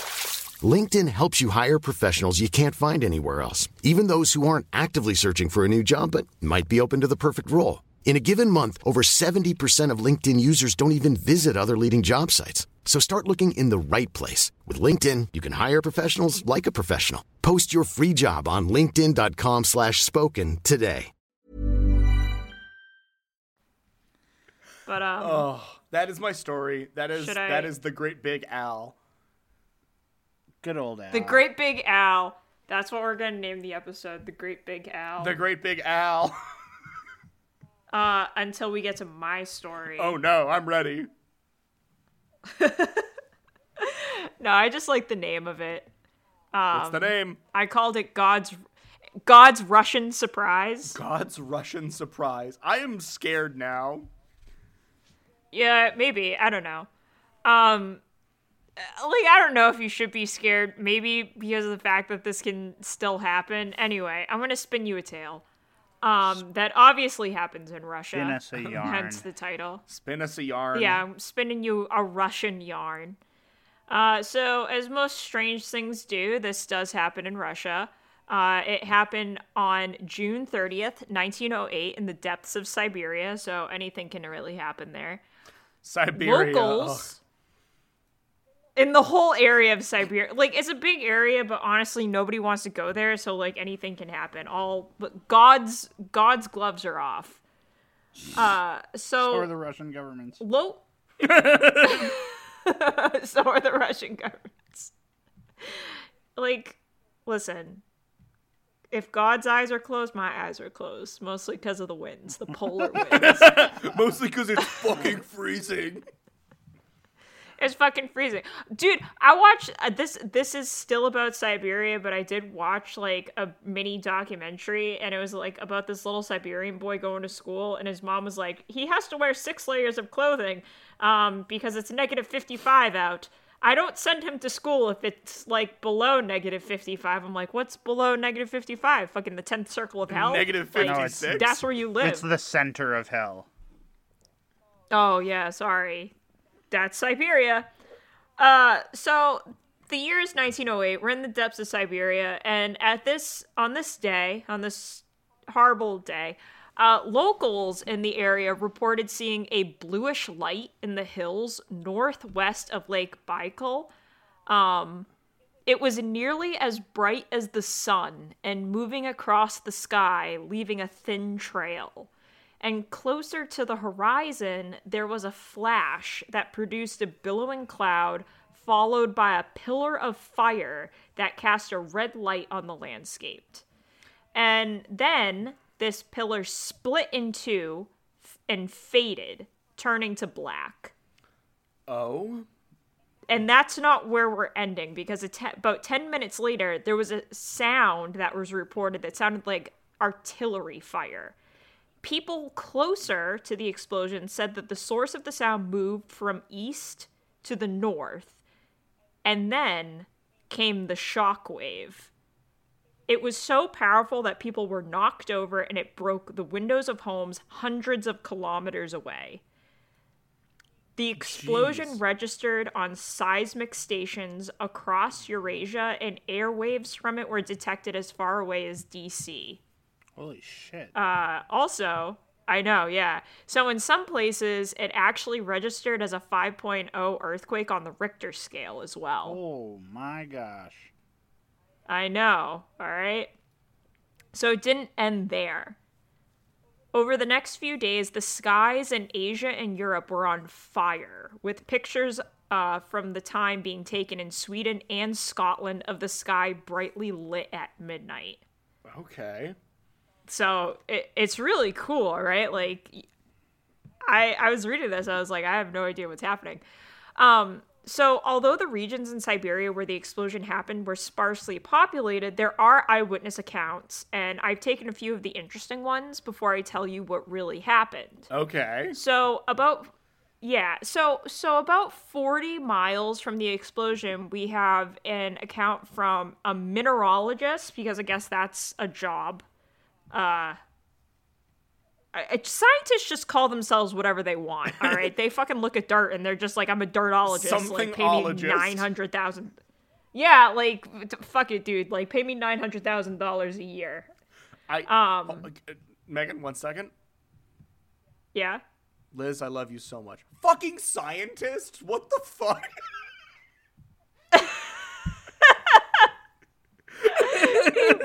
S4: LinkedIn helps you hire professionals you can't find anywhere else, even those who aren't actively searching for a new job but might be open to the perfect role. In a given month, over 70% of LinkedIn users don't even visit other leading job sites. So start looking in the right place. With LinkedIn, you can hire professionals like a professional. Post your free job on linkedin.com slash spoken today.
S1: But um,
S2: Oh, that is my story. That is,
S1: I...
S2: that is the great big Al.
S3: Good old Al.
S1: the Great Big Al. That's what we're gonna name the episode, the Great Big Al.
S2: The great big Al.
S1: uh, until we get to my story.
S2: oh no, I'm ready.
S1: No, I just like the name of it.
S2: What's
S1: Um,
S2: the name?
S1: I called it God's God's Russian surprise.
S2: God's Russian surprise. I am scared now.
S1: Yeah, maybe. I don't know. Um like I don't know if you should be scared, maybe because of the fact that this can still happen. Anyway, I'm going to spin you a tale. Um that obviously happens in Russia.
S3: Spin us a yarn.
S1: Hence the title.
S2: Spin us a yarn.
S1: Yeah, I'm spinning you a Russian yarn. Uh, so, as most strange things do, this does happen in Russia. Uh, it happened on June 30th, 1908, in the depths of Siberia, so anything can really happen there.
S2: Siberia.
S1: Locals in the whole area of Siberia, like it's a big area, but honestly, nobody wants to go there, so like anything can happen. All but God's God's gloves are off. Uh, so
S3: Or the Russian government's.
S1: Low. so are the Russian governments. Like, listen. If God's eyes are closed, my eyes are closed. Mostly because of the winds, the polar winds.
S2: Mostly because it's fucking freezing.
S1: It's fucking freezing, dude. I watched uh, this. This is still about Siberia, but I did watch like a mini documentary, and it was like about this little Siberian boy going to school, and his mom was like, he has to wear six layers of clothing, um, because it's negative fifty five out. I don't send him to school if it's like below negative fifty five. I'm like, what's below negative fifty five? Fucking the tenth circle of hell.
S2: Negative
S1: Like,
S2: 56.
S1: that's where you live.
S3: It's the center of hell.
S1: Oh yeah, sorry. That's Siberia. Uh so the year is 1908. We're in the depths of Siberia and at this on this day, on this horrible day, uh, locals in the area reported seeing a bluish light in the hills northwest of Lake Baikal. Um, it was nearly as bright as the sun and moving across the sky, leaving a thin trail. And closer to the horizon, there was a flash that produced a billowing cloud, followed by a pillar of fire that cast a red light on the landscape. And then this pillar split in two and faded, turning to black
S2: Oh?
S1: and that's not where we're ending because te- about 10 minutes later there was a sound that was reported that sounded like artillery fire people closer to the explosion said that the source of the sound moved from east to the north and then came the shock wave it was so powerful that people were knocked over and it broke the windows of homes hundreds of kilometers away the explosion
S2: Jeez.
S1: registered on seismic stations across Eurasia, and airwaves from it were detected as far away as DC.
S3: Holy shit.
S1: Uh, also, I know, yeah. So in some places, it actually registered as a 5.0 earthquake on the Richter scale as well.
S3: oh my gosh.
S1: I know, all right? So it didn't end there. Over the next few days, the skies in Asia and Europe were on fire, with pictures uh, from the time being taken in Sweden and Scotland of the sky brightly lit at midnight.
S2: Okay.
S1: So it, it's really cool, right? Like, I I was reading this, I was like, I have no idea what's happening. Um, so although the regions in Siberia where the explosion happened were sparsely populated, there are eyewitness accounts, and I've taken a few of the interesting ones before I tell you what really happened.
S2: Okay.
S1: So about yeah, so so about 40 miles from the explosion, we have an account from a mineralogist because I guess that's a job. Uh I- scientists just call themselves whatever they want. All right, they fucking look at dirt and they're just like, "I'm a dirtologist." Like, pay me nine hundred thousand. Yeah, like fuck it, dude. Like, pay me nine hundred thousand dollars a year.
S2: I
S1: Um.
S2: oh, uh, Megan, one second.
S1: Yeah.
S2: Liz, I love you so much. Fucking scientists. What the fuck?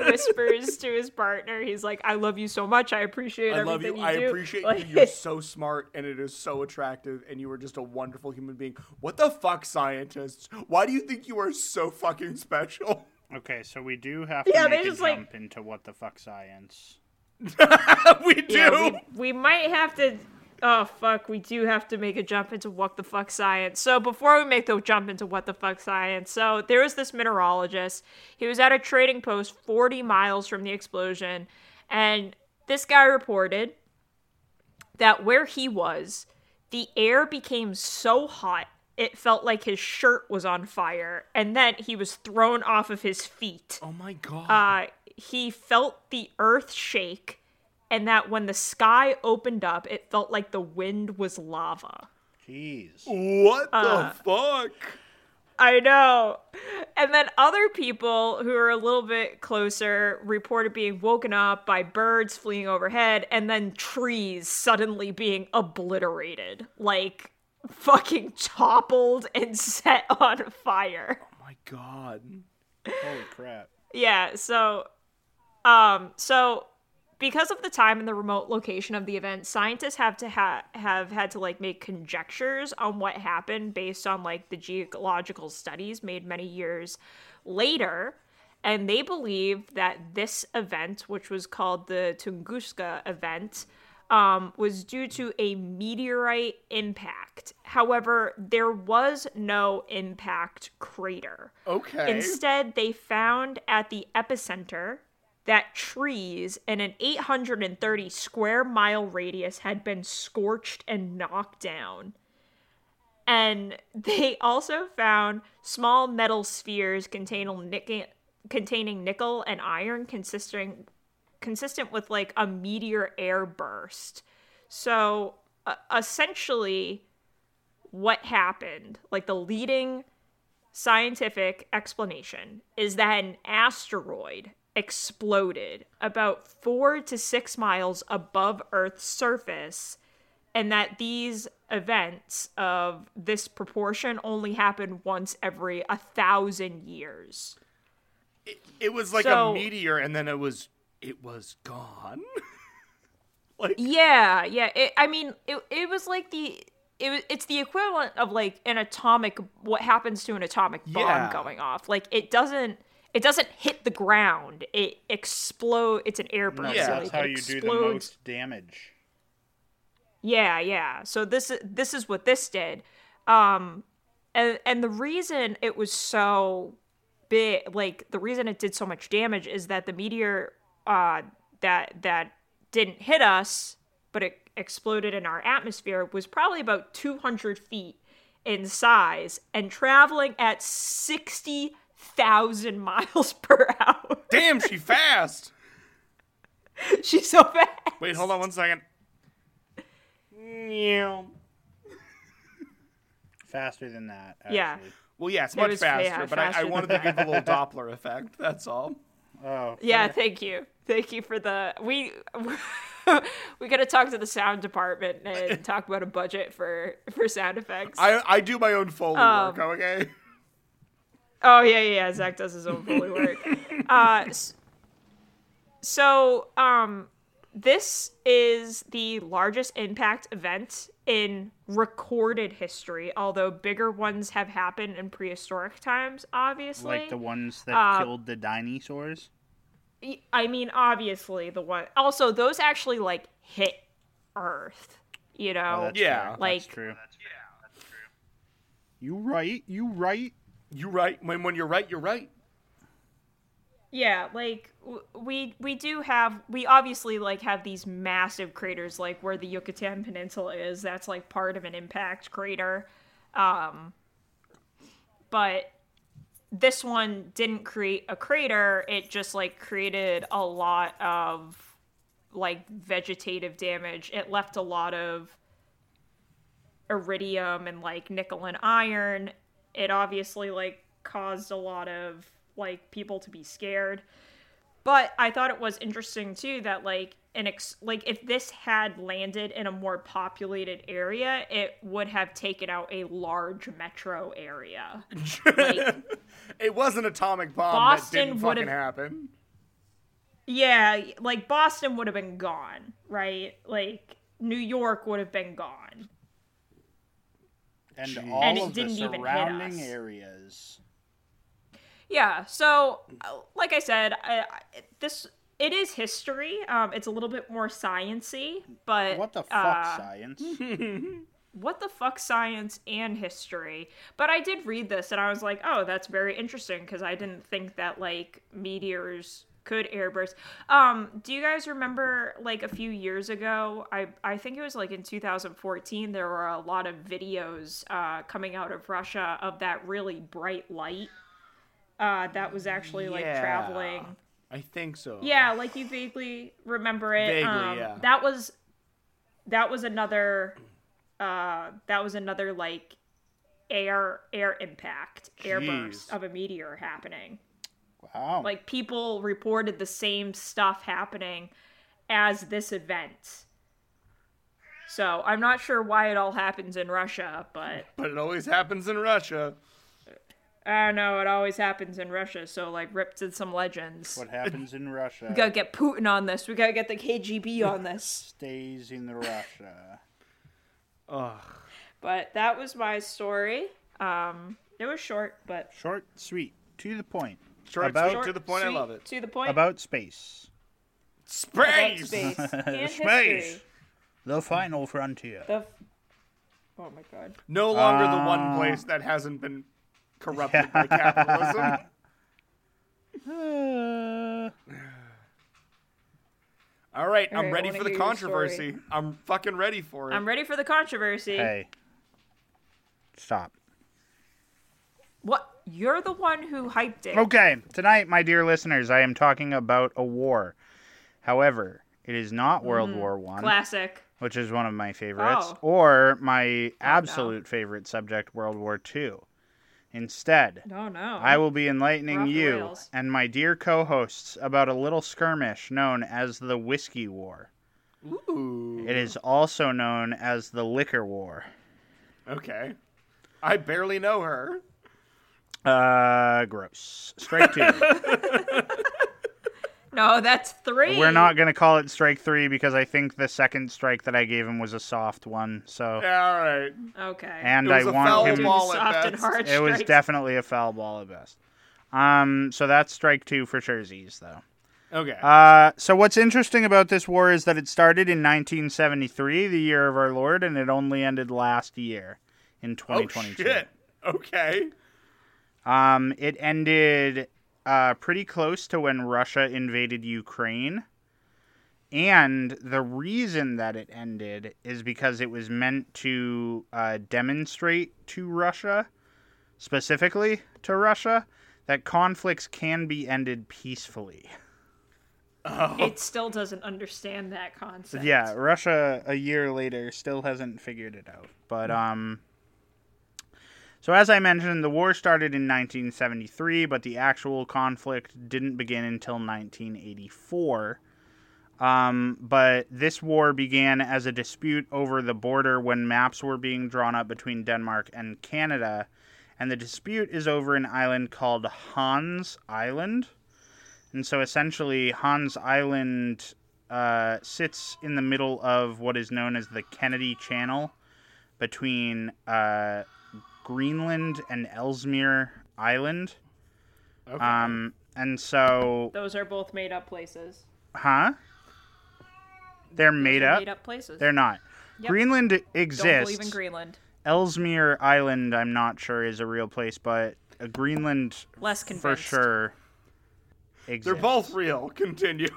S1: whispers to his partner. He's like, "I love you so much. I appreciate
S2: I love
S1: everything
S2: you.
S1: you,
S2: I
S1: do."
S2: appreciate
S1: Like-
S2: you. You're so smart, and it is so attractive, and you are just a wonderful human being. What the fuck, scientists? Why do you think you are so fucking special?
S3: Okay, so we do have to
S1: Yeah,
S3: make a
S1: just, like-
S3: jump into what the fuck science.
S2: we do.
S1: Yeah, we, we might have to. Oh fuck, we do have to make a jump into what the fuck science. So before we make the jump into what the fuck science, so there was this mineralogist. He was at a trading post 40 miles from the explosion, and this guy reported that where he was, the air became so hot it felt like his shirt was on fire, and then he was thrown off of his feet
S2: oh my god.
S1: uh, he felt the earth shake, and that when the sky opened up, it felt like the wind was lava.
S3: Jeez.
S2: what
S1: uh,
S2: the fuck?
S1: I know. And then other people who are a little bit closer reported being woken up by birds fleeing overhead and then trees suddenly being obliterated. Like fucking toppled and set on fire.
S2: Oh my god.
S3: Holy crap.
S1: Yeah, so um so because of the time and the remote location of the event, scientists have to ha- have had to like make conjectures on what happened based on like the geological studies made many years later. And they believe that this event, which was called the Tunguska event, um, was due to a meteorite impact. However, there was no impact crater.
S2: Okay.
S1: Instead, they found at the epicenter that trees in an 830 square mile radius had been scorched and knocked down. And they also found small metal spheres containing nickel, containing nickel and iron consisting consistent with like a meteor air burst. So, uh, essentially what happened, like the leading scientific explanation is that an asteroid exploded about four to six miles above Earth's surface, and that these events of this proportion only happen once every a thousand years.
S2: It was like
S1: So-
S2: a meteor, and then it was it was gone. like
S1: Yeah, yeah. It, I mean, it it was like the it was it's the equivalent of like an atomic what happens to an atomic bomb
S2: Yeah.
S1: going off. Like it doesn't it doesn't hit the ground. It explode. It's an airburst.
S3: No,
S2: Yeah.
S1: so,
S3: that's how you do the most damage.
S1: Yeah, yeah. So this is this is what this did. Um and and the reason it was so big like the reason it did so much damage is that the meteor uh that that didn't hit us but it exploded in our atmosphere was probably about 200 feet in size and traveling at 60,000 miles per hour.
S2: damn, she fast.
S1: She's so fast.
S2: Wait, hold on one second. Meow.
S3: Faster than that.
S1: Yeah.
S2: Well, yeah, it's much
S1: was-
S2: faster,
S1: yeah,
S2: but I, I wanted
S1: than
S2: to give a little Doppler effect. That's all.
S3: Oh.
S1: Yeah, thank you. Thank you for the we we got to talk to the sound department and talk about a budget for for sound effects.
S2: I I do my own foley
S1: Um,
S2: work. Okay.
S1: Oh yeah, yeah, yeah. Zach does his own Foley work. uh, so um, this is the largest impact event in recorded history. Although bigger ones have happened in prehistoric times, obviously.
S3: Like the ones that
S1: Uh,
S3: killed the dinosaurs?
S1: I mean, obviously the one. Also, those actually like hit Earth. You know,
S3: Oh, that's
S2: Yeah.
S3: fair.
S1: Like-
S3: that's true. You right, you right.
S2: You right. When when you're right, you're right.
S1: yeah, like w- we we do have we obviously like have these massive craters like where the Yucatan Peninsula is. That's like part of an impact crater. Um, but this one didn't create a crater. It just like created a lot of like vegetative damage. It left a lot of iridium and like nickel and iron. It obviously like caused a lot of like people to be scared. But I thought it was interesting too that like an ex- like if this had landed in a more populated area, it would have taken out a large metro area. Like
S2: It was an atomic bomb
S1: Boston
S2: that didn't fucking happen.
S1: Yeah, like Boston would have been gone, right? Like New York would have been gone.
S3: And
S2: Jeez.
S3: all
S1: And it
S3: of the
S1: didn't even hit
S3: surrounding
S1: us.
S3: areas.
S1: Yeah. So, uh, like I said, I, I, this it is history. Um, it's a little bit more sciency, but
S3: What the fuck,
S1: uh,
S3: science?
S1: what the fuck science and history but i did read this and i was like oh that's very interesting because i didn't think that like meteors could airburst um do you guys remember like a few years ago i i think it was like in 2014 there were a lot of videos uh coming out of russia of that really bright light uh that was actually like traveling
S2: I think so.
S1: yeah, like you vaguely remember it.
S2: Vaguely,
S1: um,
S2: yeah.
S1: That was that was another uh that was another like air air impact, airburst
S2: Jeez.
S1: of a meteor happening.
S3: Wow.
S1: Like people reported the same stuff happening as this event. So I'm not sure why it all happens in Russia, but
S2: But it always happens in Russia.
S1: I don't know, it always happens in Russia, so like ripped in some legends.
S3: what happens in Russia
S1: We gotta get Putin on this. We gotta get the KGB on this.
S3: stays in the Russia.
S2: Ugh.
S1: But that was my story. Um, it was short, but
S3: Short, sweet, to the point.
S2: Short,
S3: About-
S2: sweet, to the point. I love it.
S1: To the point.
S3: About space.
S1: about
S2: Space.
S1: space and
S3: Space.
S1: history.
S3: The final frontier.
S1: The f- oh my god.
S2: No longer the one
S3: Uh,
S2: place that hasn't been corrupted by capitalism.
S3: Uh,
S2: All right,
S1: All
S2: I'm
S1: right,
S2: ready for the controversy. I'm fucking ready for it.
S1: I'm ready for the controversy.
S3: hey. Stop.
S1: What? You're the one who hyped it.
S3: Okay, tonight, my dear listeners, I am talking about a war. However, it is not World mm-hmm. War One,
S1: Classic.
S3: which is one of my favorites,
S1: Oh.
S3: or my oh, absolute favorite subject, World War Two. Instead,
S1: No, no.
S3: I will be enlightening
S1: We're off the
S3: you
S1: rails.
S3: and my dear co-hosts about a little skirmish known as the Whiskey War.
S2: Ooh.
S3: It is also known as the Liquor War.
S2: Okay. I barely know her.
S3: Uh, gross. Strike two.
S1: No, that's three.
S3: We're not gonna call it strike three because I think the second strike that I gave him was a soft one. So,
S2: Yeah, all right.
S1: Okay.
S3: and
S2: It was
S3: I
S2: a foul
S3: want him.
S2: ball.
S1: the
S2: at
S1: soft and
S2: best.
S1: hard
S3: It was
S1: strikes.
S3: definitely a foul ball at best. Um, so that's strike two for Scherzies, though.
S2: Okay.
S3: Uh, so what's interesting about this war is that it started in 1973, the year of our Lord, and it only ended last year in
S2: oh
S3: 2022.
S2: shit. Okay.
S3: Um, it ended uh, pretty close to when Russia invaded Ukraine. And the reason that it ended is because it was meant to uh, demonstrate to Russia, specifically to Russia, that conflicts can be ended peacefully.
S1: It still doesn't understand that concept.
S3: Yeah, Russia a year later still hasn't figured it out. But um so as I mentioned, the war started in 1973, but the actual conflict didn't begin until 1984. Um, but this war began as a dispute over the border when maps were being drawn up between Denmark and Canada, and the dispute is over an island called Hans Island. And so essentially, Hans Island uh, sits in the middle of what is known as the Kennedy Channel between uh, Greenland and Ellesmere Island.
S2: Okay.
S3: Um, and so,
S1: Those are both made up places.
S3: huh? They're made up.
S1: Made up places.
S3: They're not.
S1: Yep.
S3: Greenland exists.
S1: Don't believe in Greenland.
S3: Ellesmere Island, I'm not sure is a real place, but uh, Greenland
S1: Less
S3: for sure exists.
S2: They're both real. Continue.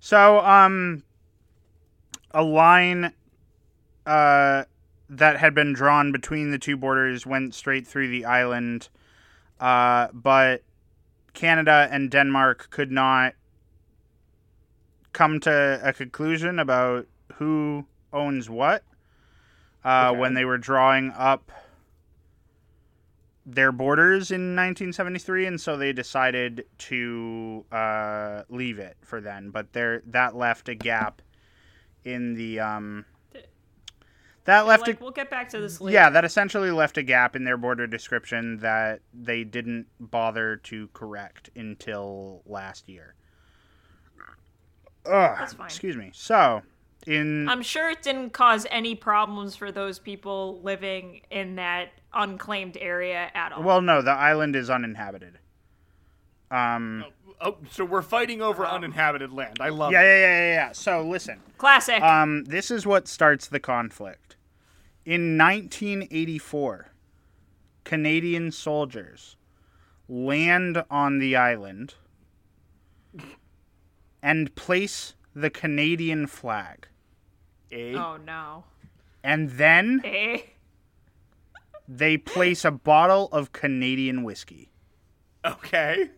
S3: So, um, a line uh, that had been drawn between the two borders went straight through the island, uh, but Canada and Denmark could not come to a conclusion about who owns what uh,
S2: Okay.
S3: when they were drawing up their borders in 1973, and so they decided to uh, leave it for then. But there, that left a gap in the um, that left
S1: like,
S3: a,
S1: we'll get back to this later.
S3: yeah, that essentially left a gap in their border description that they didn't bother to correct until last year. Ugh,
S1: That's fine.
S3: excuse me. So, in
S1: I'm sure it didn't cause any problems for those people living in that unclaimed area at all.
S3: well, no, the island is uninhabited. Um,
S2: Oh, so we're fighting over uninhabited land. I love
S3: yeah,
S2: it.
S3: yeah, yeah, yeah, yeah. So, listen.
S1: Classic.
S3: Um, this is what starts the conflict. In 1984, Canadian soldiers land on the island and place the Canadian flag.
S2: Eh?
S1: oh no.
S3: And then
S1: Eh?
S3: they place a bottle of Canadian whiskey.
S2: Okay.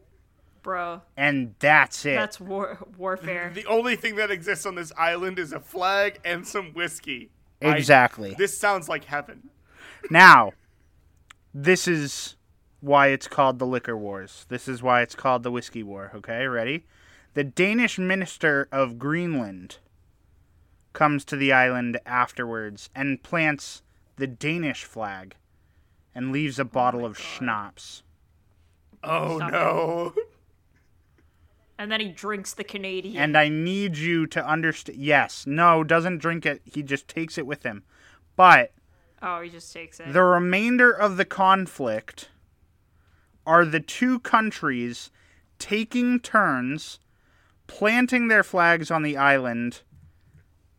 S1: Bro,
S3: And that's it.
S1: that's war- warfare.
S2: The only thing that exists on this island is a flag and some whiskey. I-
S3: exactly.
S2: this sounds like heaven.
S3: Now, this is why it's called the Liquor Wars. This is why it's called the Whiskey War. Okay, ready? The Danish minister of Greenland comes to the island afterwards and plants the Danish flag and leaves a bottle oh of schnapps.
S2: Oh
S1: Stop
S2: no.
S1: And then he drinks the Canadian.
S3: And I need you to understand. Yes, no, doesn't drink it. He just takes it with him. But
S1: oh, he just takes it.
S3: The remainder of the conflict are the two countries taking turns planting their flags on the island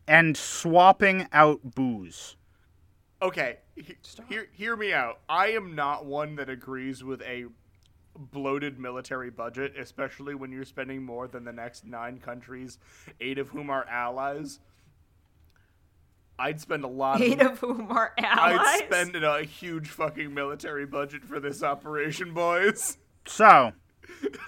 S3: and swapping out booze.
S2: Okay, he- hear hear me out. I am not one that agrees with a bloated military budget, especially when you're spending more than the next nine countries, eight of whom are allies. I'd spend a lot.
S1: Eight
S2: of,
S1: of whom are allies.
S2: I'd spend a huge fucking military budget for this operation, boys.
S3: So,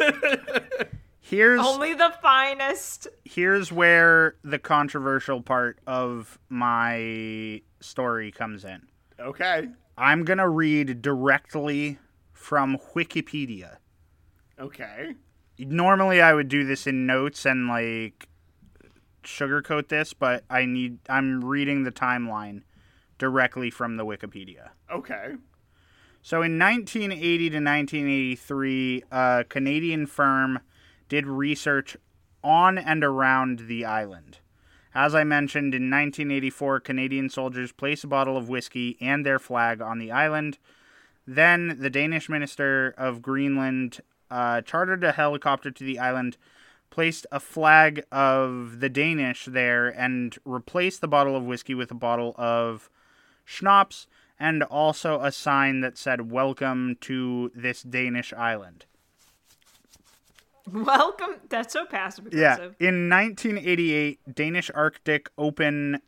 S3: here's
S1: Only the finest.
S3: here's where the controversial part of my story comes in.
S2: Okay,
S3: I'm going to read directly from Wikipedia.
S2: okay.
S3: normally I would do this in notes and like sugarcoat this, but I need I'm reading the timeline directly from the Wikipedia.
S2: Okay.
S3: So in 1980 to 1983, a Canadian firm did research on and around the island. As I mentioned, in 1984, Canadian soldiers placed a bottle of whiskey and their flag on the island. Then the Danish minister of Greenland uh, chartered a helicopter to the island, placed a flag of the Danish there, and replaced the bottle of whiskey with a bottle of schnapps and also a sign that said "Welcome to this Danish island."
S1: Welcome. That's so passive aggressive. Yeah.
S3: In 1988, Danish Arctic Open,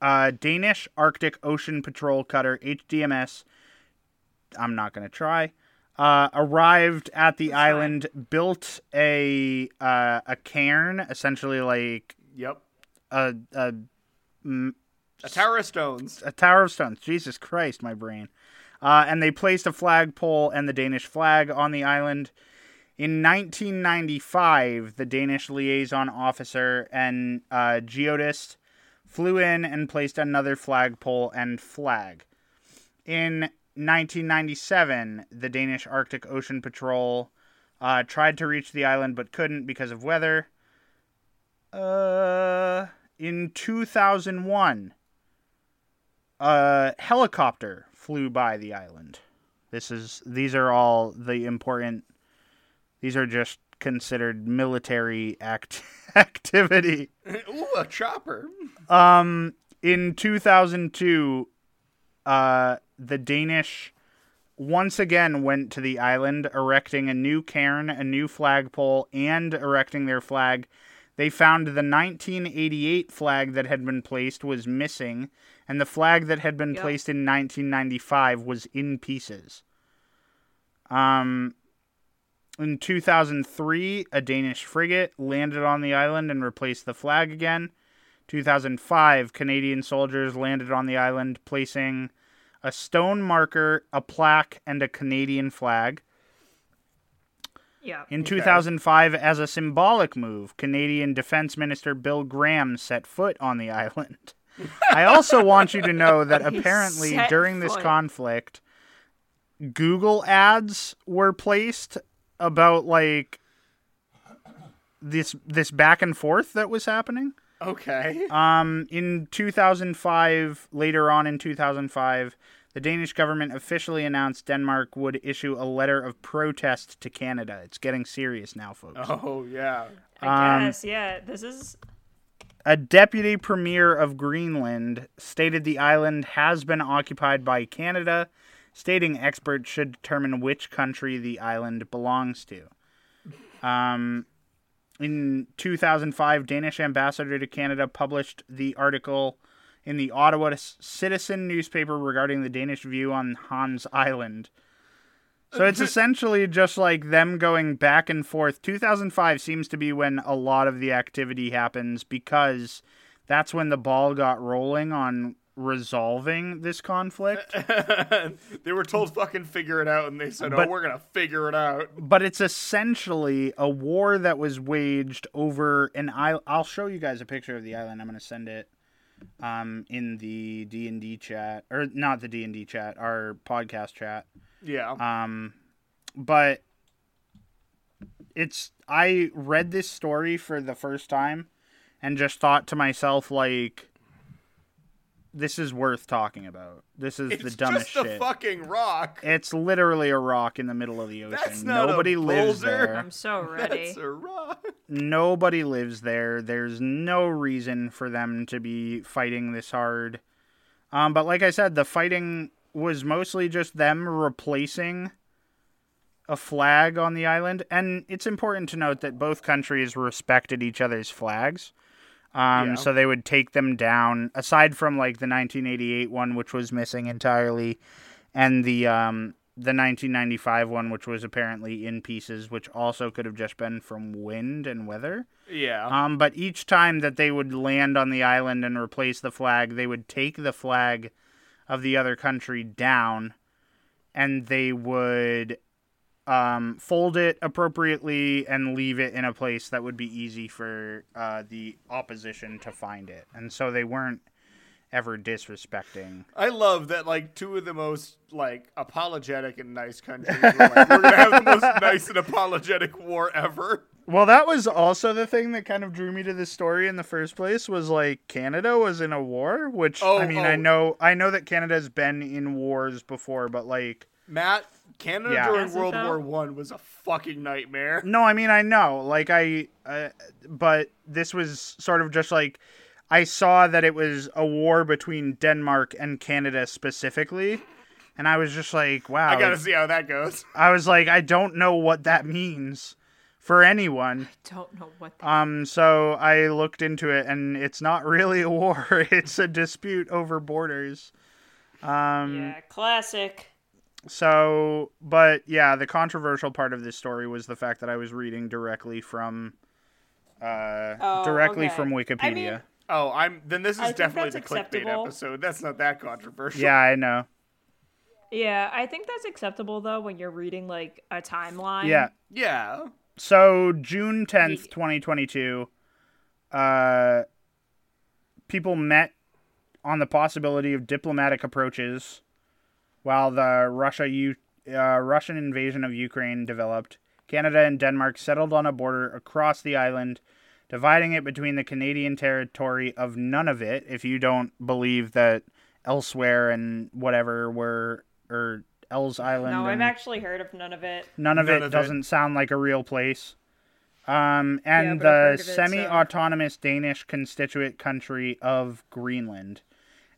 S3: uh, Danish Arctic Ocean Patrol Cutter (HDMS). I'm not gonna try. Uh, arrived at the island, built a uh, a cairn, essentially like
S2: Yep.
S3: a, a
S2: A tower of stones.
S3: a tower of stones. Jesus Christ, my brain. Uh, and they placed a flagpole and the Danish flag on the island. In 1995, the Danish liaison officer and uh, geodist flew in and placed another flagpole and flag. In 1997, the Danish Arctic Ocean Patrol uh, tried to reach the island but couldn't because of weather. Uh, in 2001, a helicopter flew by the island. This is these are all the important. These are just considered military act activity.
S2: Ooh, a chopper.
S3: Um, in 2002, uh, the Danish once again went to the island, erecting a new cairn, a new flagpole, and erecting their flag. They found the 1988 flag that had been placed was missing, and the flag that had been
S1: Yep.
S3: placed in 1995 was in pieces. Um, in 2003, a Danish frigate landed on the island and replaced the flag again. 2005, Canadian soldiers landed on the island, placing a stone marker, a plaque, and a Canadian flag.
S1: Yeah.
S3: In 2005, as a symbolic move, Canadian Defense Minister Bill Graham set foot on the island. I also want you to know that apparently
S1: set
S3: during this
S1: foot.
S3: conflict, Google ads were placed about like this this back and forth that was happening.
S2: Okay.
S3: Um, in 2005, later on in 2005, the Danish government officially announced Denmark would issue a letter of protest to Canada. It's getting serious now, folks.
S2: oh yeah.
S1: I
S3: Um,
S1: guess, yeah. This is
S3: A deputy premier of Greenland stated the island has been occupied by Canada, stating experts should determine which country the island belongs to. Um, in 2005, Danish ambassador to Canada published the article in the Ottawa Citizen newspaper regarding the Danish view on Hans Island. So it's uh, essentially just like them going back and forth. 2005 seems to be when a lot of the activity happens because that's when the ball got rolling on resolving this conflict.
S2: they were told fucking figure it out, and they said,
S3: But-
S2: "Oh, we're gonna figure it out."
S3: but it's essentially a war that was waged over an island. I'll show you guys a picture of the island. I'm going to send it um, in the D and D chat, or not the D and D chat, our podcast chat.
S2: Yeah.
S3: Um, but it's I read this story for the first time and just thought to myself like this is worth talking about. This is
S2: it's
S3: the dumbest
S2: just a
S3: shit.
S2: fucking rock.
S3: It's literally a rock in the middle of the ocean.
S2: That's not a
S3: Nobody lives
S2: boulder.
S3: there.
S1: I'm so ready.
S2: That's a rock.
S3: Nobody lives there. There's no reason for them to be fighting this hard. Um, but like I said, the fighting was mostly just them replacing a flag on the island. And it's important to note that both countries respected each other's flags. Um,
S2: Yeah.
S3: So they would take them down, aside from like the 1988 one, which was missing entirely, and the um, the 1995 one, which was apparently in pieces, which also could have just been from wind and weather.
S2: Yeah.
S3: Um, but each time that they would land on the island and replace the flag, they would take the flag of the other country down, and they would um, fold it appropriately and leave it in a place that would be easy for uh, the opposition to find it. And so they weren't ever disrespecting.
S2: I love that like two of the most like apologetic and nice countries were like, we're gonna have the most nice and apologetic war ever.
S3: Well, that was also the thing that kind of drew me to this story in the first place was like Canada was in a war, which
S2: Oh,
S3: I mean, I
S2: oh.
S3: know I know that Canada's been in wars before, but like
S2: Matt, Canada
S3: Yeah.
S2: during
S1: Is it
S2: World
S1: though?
S2: War One was a fucking nightmare.
S3: no, I mean, I know. Like I uh, but this was sort of just like I saw that it was a war between Denmark and Canada specifically, and I was just like, wow.
S2: I gotta see how that goes.
S3: I was like, I don't know what that means for anyone.
S1: I don't know what. The-
S3: Um, so I looked into it, and it's not really a war. It's a dispute over borders. Um,
S1: yeah, classic.
S3: So, but yeah, the controversial part of this story was the fact that I was reading directly from, uh,
S1: Oh,
S3: directly
S1: okay.
S3: from
S1: I
S3: Wikipedia.
S1: mean-
S2: Oh, I'm then this is
S1: I
S2: definitely the
S1: that's
S2: clickbait episode. That's not that controversial.
S3: yeah, I know.
S1: Yeah, I think that's acceptable though when you're reading like a timeline.
S3: Yeah.
S2: Yeah.
S3: So June tenth, twenty twenty two, uh, people met on the possibility of diplomatic approaches, while the Russia U- uh, Russian invasion of Ukraine developed. Canada and Denmark settled on a border across the island, dividing it between the Canadian territory of Nunavut. If you don't believe that elsewhere and whatever were or Els Island,
S1: No, I've actually heard of none of it.
S3: None of
S2: None
S3: it
S2: of
S3: doesn't sound like a real place. Um, and
S1: but
S3: the
S1: of it, so-
S3: semi-autonomous Danish constituent country of Greenland.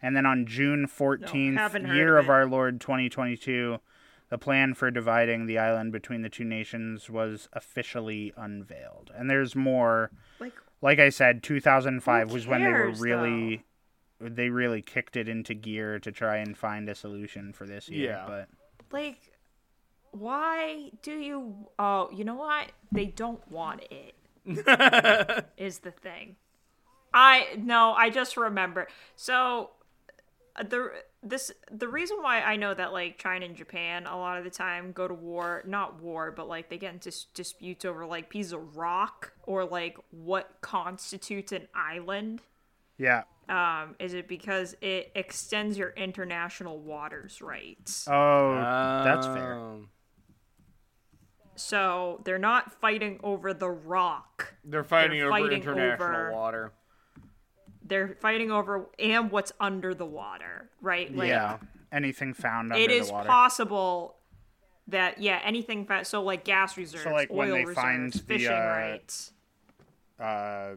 S3: And then on June 14th,
S1: haven't
S3: year
S1: of
S3: of our Lord 2022, the plan for dividing the island between the two nations was officially unveiled. And there's more.
S1: Like,
S3: Like I said, 2005
S1: Who
S3: was when they were
S1: cares,
S3: really they really kicked it into gear to try and find a solution for this year,
S2: Yeah.
S3: but
S1: like, why do you? Oh, you know what? They don't want it. is the thing. I no, I just remember. So the this the reason why I know that like China and Japan a lot of the time go to war, not war, but like they get into s- disputes over like piece of rock or like what constitutes an island.
S3: yeah.
S1: Um, is it because it extends your international waters rights?
S3: Oh, that's fair.
S2: Um,
S1: So they're not fighting over the rock.
S2: They're fighting
S1: They're
S2: over
S1: fighting
S2: international
S1: over-
S2: water.
S1: They're fighting over and what's under the water, right? Like,
S3: yeah. Anything found under
S1: It is
S3: the water.
S1: possible that yeah, anything fa- so like gas reserves, so
S3: like, when
S1: oil
S3: they
S1: reserves,
S3: find the,
S1: fishing
S3: uh,
S1: rights.
S3: uh,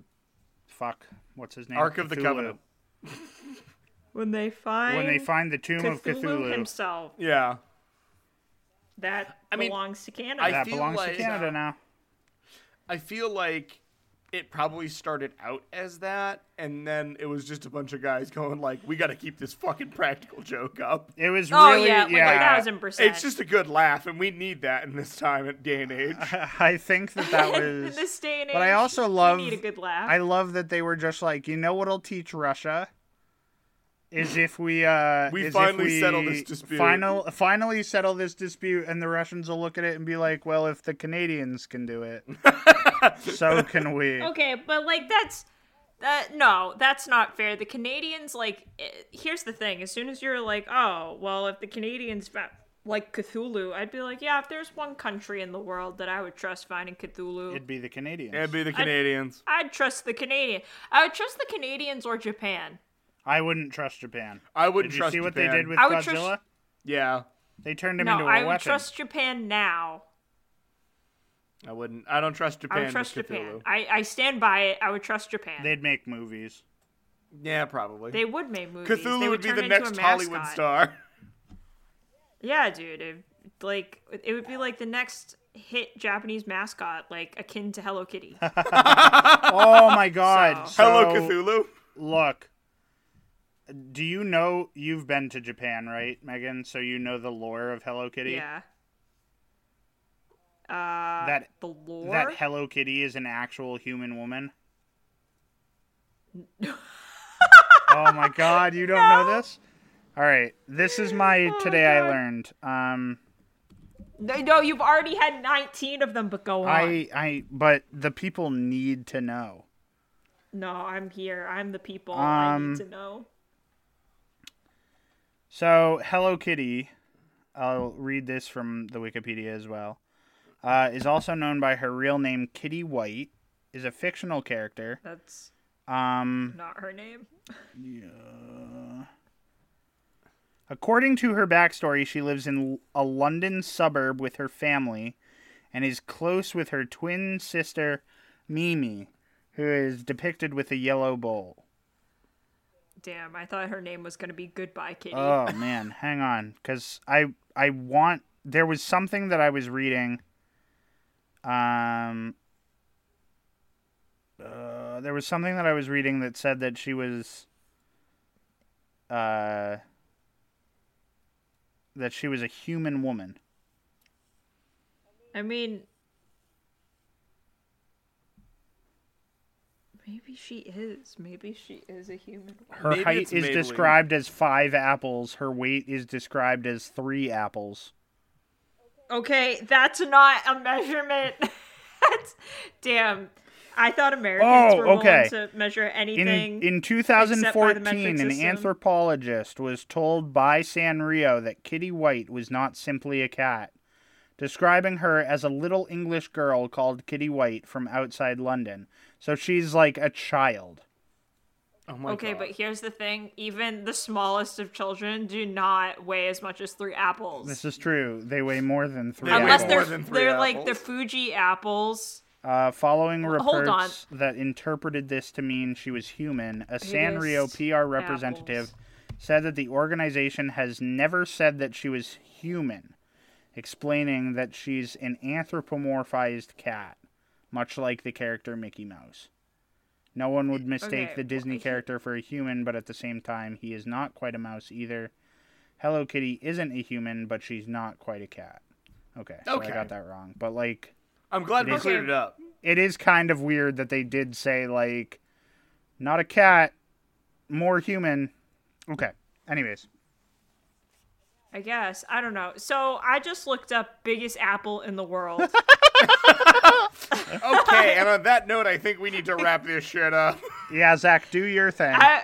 S3: fuck. What's his name?
S2: Ark of the Covenant.
S1: When they find
S3: When they find the tomb
S1: Cthulhu,
S3: of Cthulhu,
S1: himself,
S2: Yeah.
S1: that
S2: I mean,
S1: belongs to Canada.
S2: I
S3: that belongs
S2: like-
S3: to Canada now.
S2: I feel like it probably started out as that, and then it was just a bunch of guys going like, "We got to keep this fucking practical joke up."
S3: It was
S1: oh
S3: really
S1: yeah, like
S3: yeah.
S1: a thousand percent.
S2: It's just a good laugh, and we need that in this time and day and age.
S3: I think that that was
S1: in
S3: was.
S1: this day and age.
S3: but I also love.
S1: need a good laugh.
S3: I love that they were just like, you know what'll teach Russia is if we uh
S2: We finally
S3: we
S2: settle this dispute.
S3: Final, finally settle this dispute, and the Russians will look at it and be like, well, if the Canadians can do it, so can we.
S1: Okay, but like that's that no, that's not fair. The Canadians like eh, here's the thing. As soon as you're like, "Oh, well, if the Canadians fa- like Cthulhu," I'd be like, "Yeah, if there's one country in the world that I would trust finding Cthulhu,
S3: It'd be the Canadians.
S2: It'd be the Canadians.
S1: I'd trust the Canadian. I would trust the Canadians or Japan.
S3: I wouldn't trust Japan.
S2: I wouldn't
S3: Did you
S2: trust
S3: see what
S2: Japan.
S3: they did with
S1: I would
S3: Godzilla?
S1: trust-
S2: Yeah,
S3: They turned him
S1: No,
S3: into a
S1: I weapon. I would
S3: weapon.
S1: trust Japan now.
S2: I wouldn't. I don't trust Japan.
S1: I would trust Japan. I, I stand by it. I would trust Japan.
S3: They'd make movies.
S2: Yeah, probably.
S1: they would make movies.
S2: Cthulhu
S1: they
S2: would be the next Hollywood star.
S1: Yeah, dude. It, like it would be like the next hit Japanese mascot, like akin to Hello Kitty.
S3: Oh my god.
S1: So-
S2: Hello, Cthulhu.
S3: Look, do you know you've been to Japan, right, Megan? So you know the lore of Hello Kitty.
S1: yeah. Uh,
S3: That
S1: the lore.
S3: that Hello Kitty is an actual human woman. oh my god, you don't know this? All right, this is my
S1: Oh
S3: today I learned. Um,
S1: no, no, you've already had nineteen of them, but go on.
S3: I I but the people need to know.
S1: No, I'm here. I'm the people. I
S3: Um,
S1: need to know.
S3: So, Hello Kitty, I'll read this from the Wikipedia as well, uh, is also known by her real name Kitty White, is a fictional character.
S1: That's
S3: Um,
S1: not her name. yeah.
S3: according to her backstory, she lives in a London suburb with her family and is close with her twin sister, Mimi, who is depicted with a yellow bowl.
S1: Damn, I thought her name was gonna be Goodbye Kitty.
S3: Oh man, hang on, because I I want there was something that I was reading. Um. Uh, there was something that I was reading that said that she was. Uh. That she was a human woman.
S1: I mean, maybe she is. Maybe she is a human.
S3: Her
S2: Maybe
S3: height is
S2: Maybelline.
S3: described as five apples. Her weight is described as three apples.
S1: Okay, that's not a measurement. that's damn. I thought Americans
S3: Oh,
S1: were
S3: okay.
S1: willing to measure
S3: In,
S1: anything.
S3: in
S1: by
S3: 2014, an anthropologist was told by Sanrio that Kitty White was not simply a cat, describing her as a little English girl called Kitty White from outside London. So she's like a child.
S2: Oh my
S1: okay,
S2: god.
S1: but here's the thing: even the smallest of children do not weigh as much as three apples.
S3: This is true. They weigh more than three
S2: They weigh
S1: Unless
S3: apples.
S1: they're
S2: more than three
S1: they're like the. Fuji apples.
S3: Uh, following
S1: Hold on.
S3: reports that interpreted this to mean she was human, a Sanrio PR representative said that the organization has never said that she was human, explaining that she's an anthropomorphized cat, much like the character Mickey Mouse. No one would mistake
S1: Okay,
S3: the Disney character for a human, but at the same time, he is not quite a mouse either. Hello Kitty isn't a human, but she's not quite a cat. Okay, so
S2: Okay.
S3: I got that wrong. But like,
S2: I'm glad we cleared it up.
S3: it is kind of weird that they did say like not a cat more human okay anyways
S1: I guess I don't know. So I just looked up biggest apple in the world.
S2: Okay, and on that note, I think we need to wrap this shit up.
S3: yeah zach do your thing
S1: I,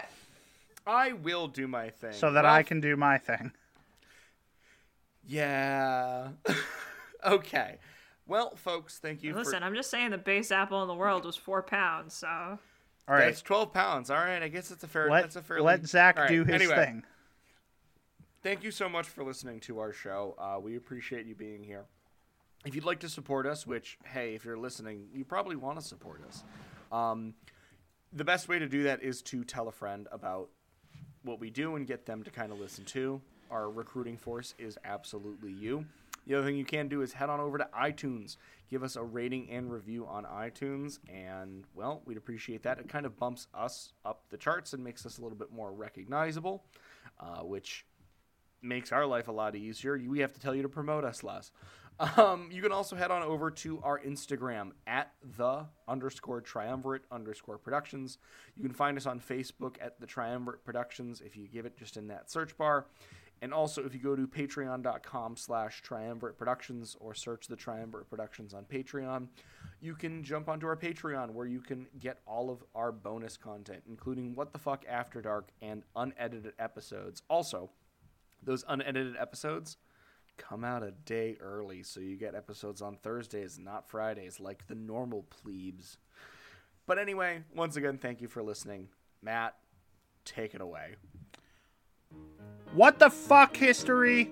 S2: I will do my thing.
S3: so that
S2: Well,
S3: i can do my thing
S2: Yeah. okay. Well, folks, thank you.
S1: Listen,
S2: for...
S1: I'm just saying the base apple in the world was four pounds, so. All
S3: right,
S2: that's twelve pounds. All right, I guess it's a fair.
S3: Let,
S2: that's a fairly...
S3: let Zach
S2: right,
S3: do his
S2: anyway,
S3: thing.
S2: Thank you so much for listening to our show. Uh, we appreciate you being here. If you'd like to support us, which hey, if you're listening, you probably want to support us. Um, the best way to do that is to tell a friend about what we do and get them to kind of listen to. Our recruiting force is absolutely you. The other thing you can do is head on over to iTunes, give us a rating and review on iTunes, and well, we'd appreciate that. It kind of bumps us up the charts and makes us a little bit more recognizable, uh, which makes our life a lot easier. We have to tell you to promote us less. Um, you can also head on over to our Instagram at the underscore triumvirate underscore productions. You can find us on Facebook at the triumvirate productions if you give it just in that search bar. And also, if you go to patreon.com slash triumvirate productions or search the triumvirate productions on Patreon, you can jump onto our Patreon where you can get all of our bonus content, including What the Fuck After Dark and unedited episodes. Also, those unedited episodes come out a day early, so you get episodes on Thursdays, not Fridays, like the normal plebes. But anyway, once again, thank you for listening. Matt, take it away.
S3: What the fuck history?